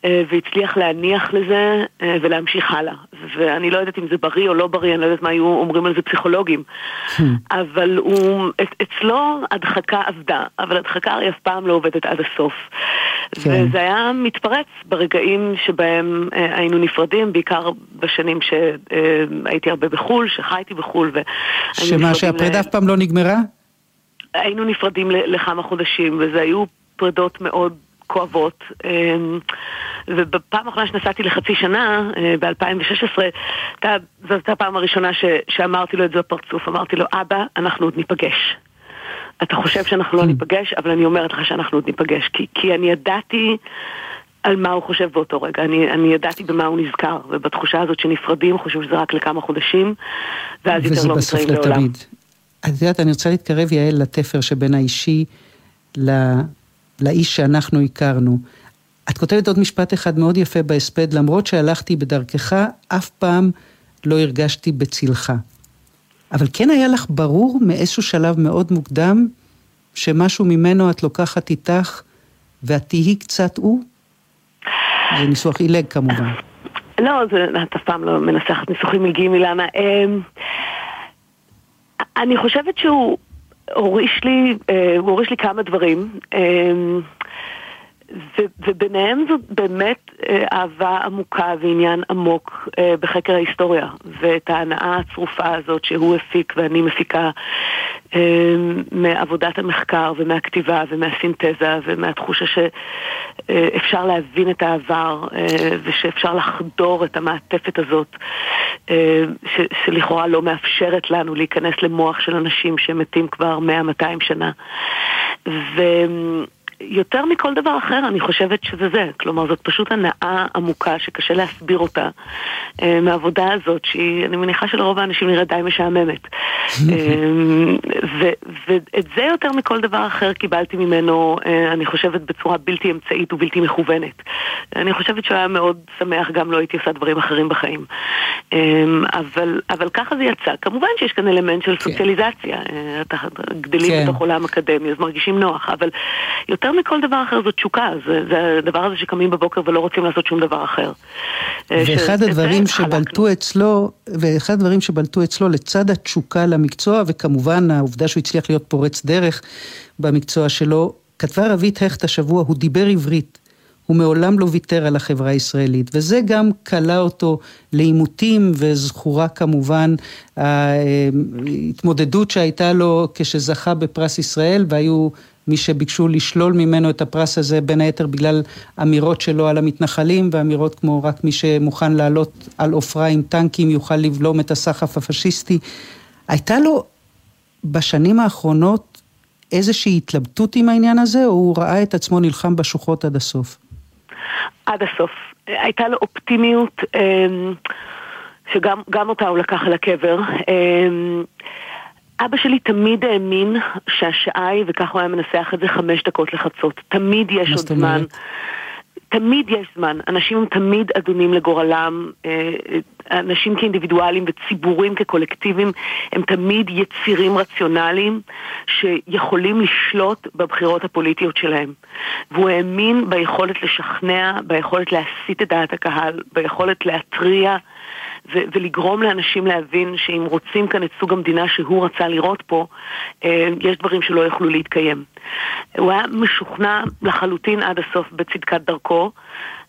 אה, והצליח להניח לזה אה, ולהמשיך הלאה. ואני לא יודעת אם זה בריא או לא בריא, אני לא יודעת מה היו אומרים על זה פסיכולוגים. Hmm. אבל הוא, אצלו הדחקה עבדה, אבל הדחקה הרי אף פעם לא עובדת עד הסוף. כן. וזה היה מתפרץ ברגעים שבהם היינו נפרדים, בעיקר בשנים שהייתי הרבה בחו"ל, שחייתי בחו"ל. שמה, שהפרידה אף פעם לא נגמרה? היינו נפרדים לכמה חודשים, וזה היו פרידות מאוד כואבות. אמ, ובפעם האחרונה שנסעתי לחצי שנה, אה, ב-2016, זאת הייתה הפעם הראשונה ש, שאמרתי לו את זה בפרצוף. אמרתי לו, אבא, אנחנו עוד ניפגש. אתה חושב שאנחנו לא hmm. ניפגש, אבל אני אומרת לך שאנחנו עוד ניפגש. כי, כי אני ידעתי על מה הוא חושב באותו רגע. אני, אני ידעתי במה הוא נזכר, ובתחושה הזאת שנפרדים, חושבים שזה רק לכמה חודשים, ואז יותר לא מתראים לעולם. וזה בסוף לתמיד. את יודעת, אני רוצה להתקרב, יעל, לתפר שבין האישי ל... לאיש שאנחנו הכרנו. את כותבת עוד משפט אחד מאוד יפה בהספד, למרות שהלכתי בדרכך, אף פעם לא הרגשתי בצלך. אבל כן היה לך ברור מאיזשהו שלב מאוד מוקדם, שמשהו ממנו את לוקחת איתך, ואת תהיי קצת הוא? זה ניסוח עילג כמובן. לא, זה, את אף פעם לא מנסחת ניסוחים מגיעים אילנה. אמ, אני חושבת שהוא הוריש לי, אה, הוא הוריש לי כמה דברים. אמ, וביניהם זאת באמת אה, אהבה עמוקה ועניין עמוק אה, בחקר ההיסטוריה, ואת ההנאה הצרופה הזאת שהוא הפיק ואני מפיקה אה, מעבודת המחקר ומהכתיבה ומהסינתזה ומהתחושה שאפשר להבין את העבר ושאפשר לחדור את המעטפת הזאת שלכאורה לא מאפשרת לנו להיכנס למוח של אנשים שמתים כבר 100-200 שנה. ו... יותר מכל דבר אחר, אני חושבת שזה זה. כלומר, זאת פשוט הנאה עמוקה שקשה להסביר אותה אה, מהעבודה הזאת, שהיא, אני מניחה שלרוב האנשים נראית די משעממת. אה, ואת זה יותר מכל דבר אחר קיבלתי ממנו, אה, אני חושבת, בצורה בלתי אמצעית ובלתי מכוונת. אני חושבת שהוא היה מאוד שמח, גם לא הייתי עושה דברים אחרים בחיים. אבל, אבל ככה זה יצא. כמובן שיש כאן אלמנט של כן. סוציאליזציה. גדלים כן. בתוך עולם אקדמי, אז מרגישים נוח, אבל יותר מכל דבר אחר זו תשוקה, זה, זה הדבר הזה שקמים בבוקר ולא רוצים לעשות שום דבר אחר. אה, ואחד ש... הדברים שבלטו אצלו, ואחד הדברים שבלטו אצלו לצד התשוקה למקצוע, וכמובן העובדה שהוא הצליח להיות פורץ דרך במקצוע שלו, כתבה רבית הכט השבוע, הוא דיבר עברית. הוא מעולם לא ויתר על החברה הישראלית, וזה גם כלא אותו לעימותים, וזכורה כמובן ההתמודדות שהייתה לו כשזכה בפרס ישראל, והיו מי שביקשו לשלול ממנו את הפרס הזה, בין היתר בגלל אמירות שלו על המתנחלים, ואמירות כמו רק מי שמוכן לעלות על עופרה עם טנקים יוכל לבלום את הסחף הפשיסטי. הייתה לו בשנים האחרונות איזושהי התלבטות עם העניין הזה, או הוא ראה את עצמו נלחם בשוחות עד הסוף? עד הסוף. הייתה לו אופטימיות, אמ, שגם אותה הוא לקח. אמ, אבא שלי תמיד האמין שהשעה היא, וכך הוא היה מנסח את זה, חמש דקות לחצות. תמיד יש עוד זמן. תמיד יש זמן, אנשים הם תמיד אדונים לגורלם, אה, אנשים כאינדיבידואלים וציבורים כקולקטיבים הם תמיד יצירים רציונליים שיכולים לשלוט בבחירות הפוליטיות שלהם. והוא האמין ביכולת לשכנע, ביכולת להסיט את דעת הקהל, ביכולת להתריע. ו- ולגרום לאנשים להבין שאם רוצים כאן את סוג המדינה שהוא רצה לראות פה, אה, יש דברים שלא יוכלו להתקיים. הוא היה משוכנע לחלוטין עד הסוף בצדקת דרכו,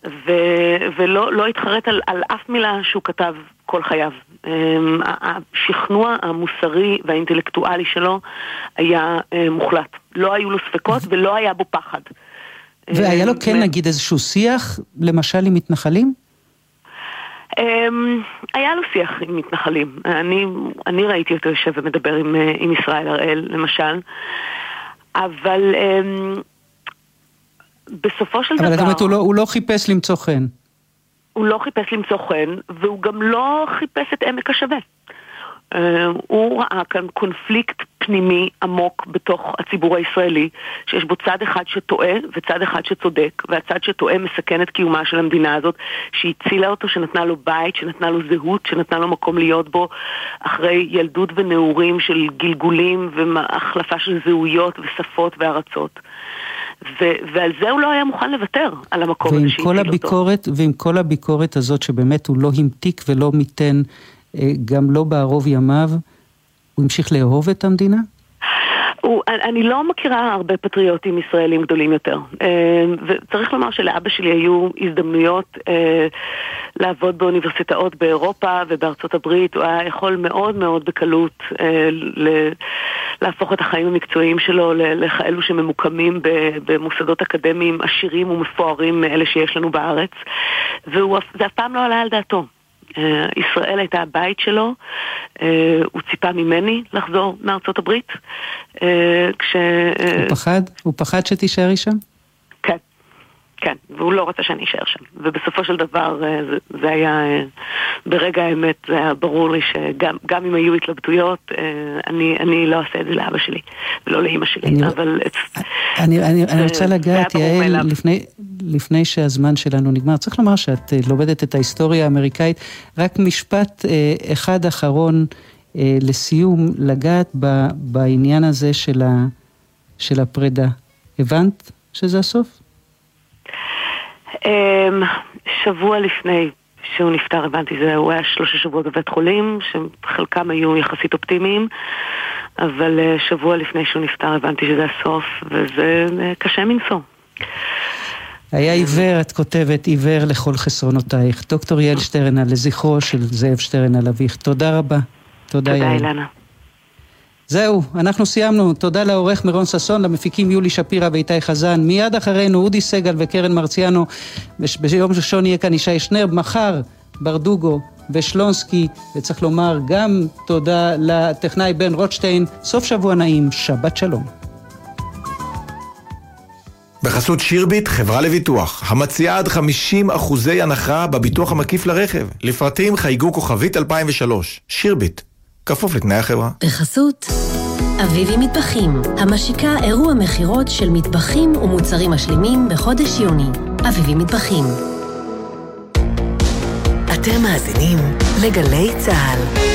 ו- ולא לא התחרט על, על אף מילה שהוא כתב כל חייו. אה, השכנוע המוסרי והאינטלקטואלי שלו היה אה, מוחלט. לא היו לו ספקות ולא היה בו פחד. והיה לו כן, נגיד, איזשהו שיח, למשל עם מתנחלים? Um, היה לו שיח עם מתנחלים. אני, אני ראיתי אותו יושב ומדבר עם, אה, עם ישראל הראל, למשל. אבל בסופו של אבל דבר... אבל זאת אומרת, הוא לא, הוא לא חיפש למצוא חן. הוא לא חיפש למצוא חן, והוא גם לא חיפש את עמק השווה. Uh, הוא ראה כאן קונפליקט פנימי עמוק בתוך הציבור הישראלי, שיש בו צד אחד שטועה וצד אחד שצודק, והצד שטועה מסכן את קיומה של המדינה הזאת, שהצילה אותו, שנתנה לו בית, שנתנה לו זהות, שנתנה לו מקום להיות בו אחרי ילדות ונעורים של גלגולים והחלפה של זהויות ושפות וארצות. ו- ועל זה הוא לא היה מוכן לוותר, על המקום הזה שהציל אותו. ועם כל הביקורת הזאת שבאמת הוא לא המתיק ולא מיתן אה, גם לא בערוב ימיו, הוא המשיך לאהוב את המדינה? אני לא מכירה הרבה פטריוטים ישראלים גדולים יותר. אה, וצריך לומר שלאבא שלי היו הזדמנויות אה, לעבוד באוניברסיטאות באירופה ובארצות הברית. הוא היה יכול מאוד מאוד בקלות להפוך את החיים המקצועיים שלו לכאלו שממוקמים במוסדות אקדמיים עשירים ומפוארים מאלה שיש לנו בארץ. וזה אף פעם לא עלה על דעתו. אה, ישראל הייתה הבית שלו, אה, הוא ציפה ממני לחזור מארצות הברית. אה, כש... הוא פחד? הוא פחד שתישארי שם? כן. והוא לא רצה שאני אשאר שם. ובסופו של דבר זה, זה היה, ברגע האמת זה היה ברור לי שגם אם היו התלבטויות, אני, אני לא אעשה את זה לאבא שלי ולא לאימא שלי, אני, אבל... אני, אני, אני רוצה לגעת, יעל, לפני, לפני שהזמן שלנו נגמר, צריך לומר שאת לומדת את ההיסטוריה האמריקאית, רק משפט אחד אחרון לסיום, לגעת ב, בעניין הזה של, ה, של הפרידה. הבנת שזה הסוף? אמ, שבוע לפני שהוא נפטר, הבנתי, זה, הוא היה שלושה שבועות בבית חולים, שחלקם היו יחסית אופטימיים, אבל אה, שבוע לפני שהוא נפטר הבנתי שזה הסוף, וזה אה, קשה מנשוא. היה עיוור, את כותבת, עיוור לכל חסרונותייך. דוקטור יעל שטרנל, לזכרו של זאב שטרנל אביך. תודה רבה. תודה, יעל. תודה, אילנה. זהו, אנחנו סיימנו. תודה לעורך מירון ששון, למפיקים יולי שפירא ואיתי חזן. מיד אחרינו אודי סגל וקרן מרציאנו. ביום ראשון יהיה כאן ישי שנרב. מחר ברדוגו ושלונסקי, וצריך לומר גם תודה לטכנאי בן רוטשטיין. סוף שבוע נעים, שבת שלום. בחסות שירביט, חברה לביטוח, המציעה עד 50 אחוזי הנחה בביטוח המקיף לרכב. לפרטים חייגו כוכבית 2003. שירביט, כפוף לתנאי החברה. בחסות אביבי מטבחים, המשיקה אירוע מכירות של מטבחים ומוצרים משלימים בחודש יוני. אביבי מטבחים. אתם מאזינים לגלי צה"ל.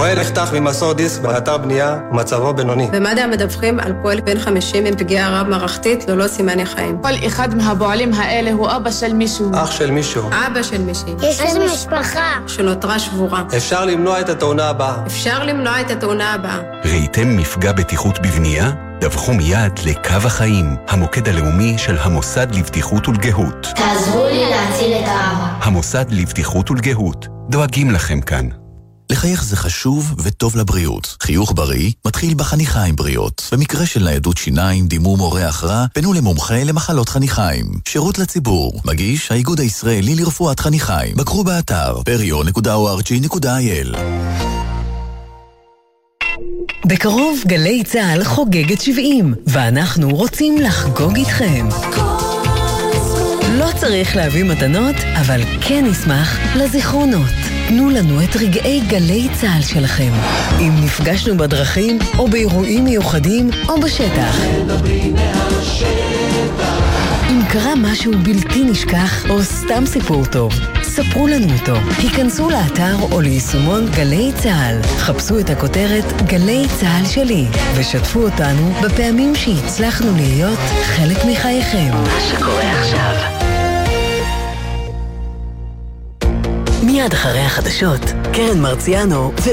פועל נחתך ממסור דיסק באתר בנייה, מצבו בינוני. במד"א מדווחים על פועל בן 50 עם פגיעה רב-מערכתית ללא סימני חיים. כל אחד מהפועלים האלה הוא אבא של מישהו. אח של מישהו. אבא של מישהי. יש לנו משפחה. שנותרה שבורה. אפשר למנוע את התאונה הבאה. אפשר למנוע את התאונה הבאה. ראיתם מפגע בטיחות בבנייה? דווחו מיד לקו החיים, המוקד הלאומי של המוסד לבטיחות ולגהות. תעזרו לי להציל את האבא. המוסד לבטיחות ולגהות, דואגים לכם כאן. לחייך זה חשוב וטוב לבריאות. חיוך בריא מתחיל בחניכיים בריאות. במקרה של ניידות שיניים, דימום או ריח רע, פנו למומחה למחלות חניכיים. שירות לציבור. מגיש האיגוד הישראלי לרפואת חניכיים. בקרו באתר perio.org.il בקרוב גלי צה"ל חוגגת 70, ואנחנו רוצים לחגוג איתכם. לא צריך להביא מתנות, אבל כן נשמח לזיכרונות. תנו לנו את רגעי גלי צה"ל שלכם. אם נפגשנו בדרכים, או באירועים מיוחדים, או בשטח. אם קרה משהו בלתי נשכח, או סתם סיפור טוב, ספרו לנו אותו. היכנסו לאתר או ליישומון גלי צה"ל. חפשו את הכותרת גלי צה"ל שלי, ושתפו אותנו בפעמים שהצלחנו להיות חלק מחייכם. מה שקורה עכשיו. מיד אחרי החדשות, קרן מרציאנו ו...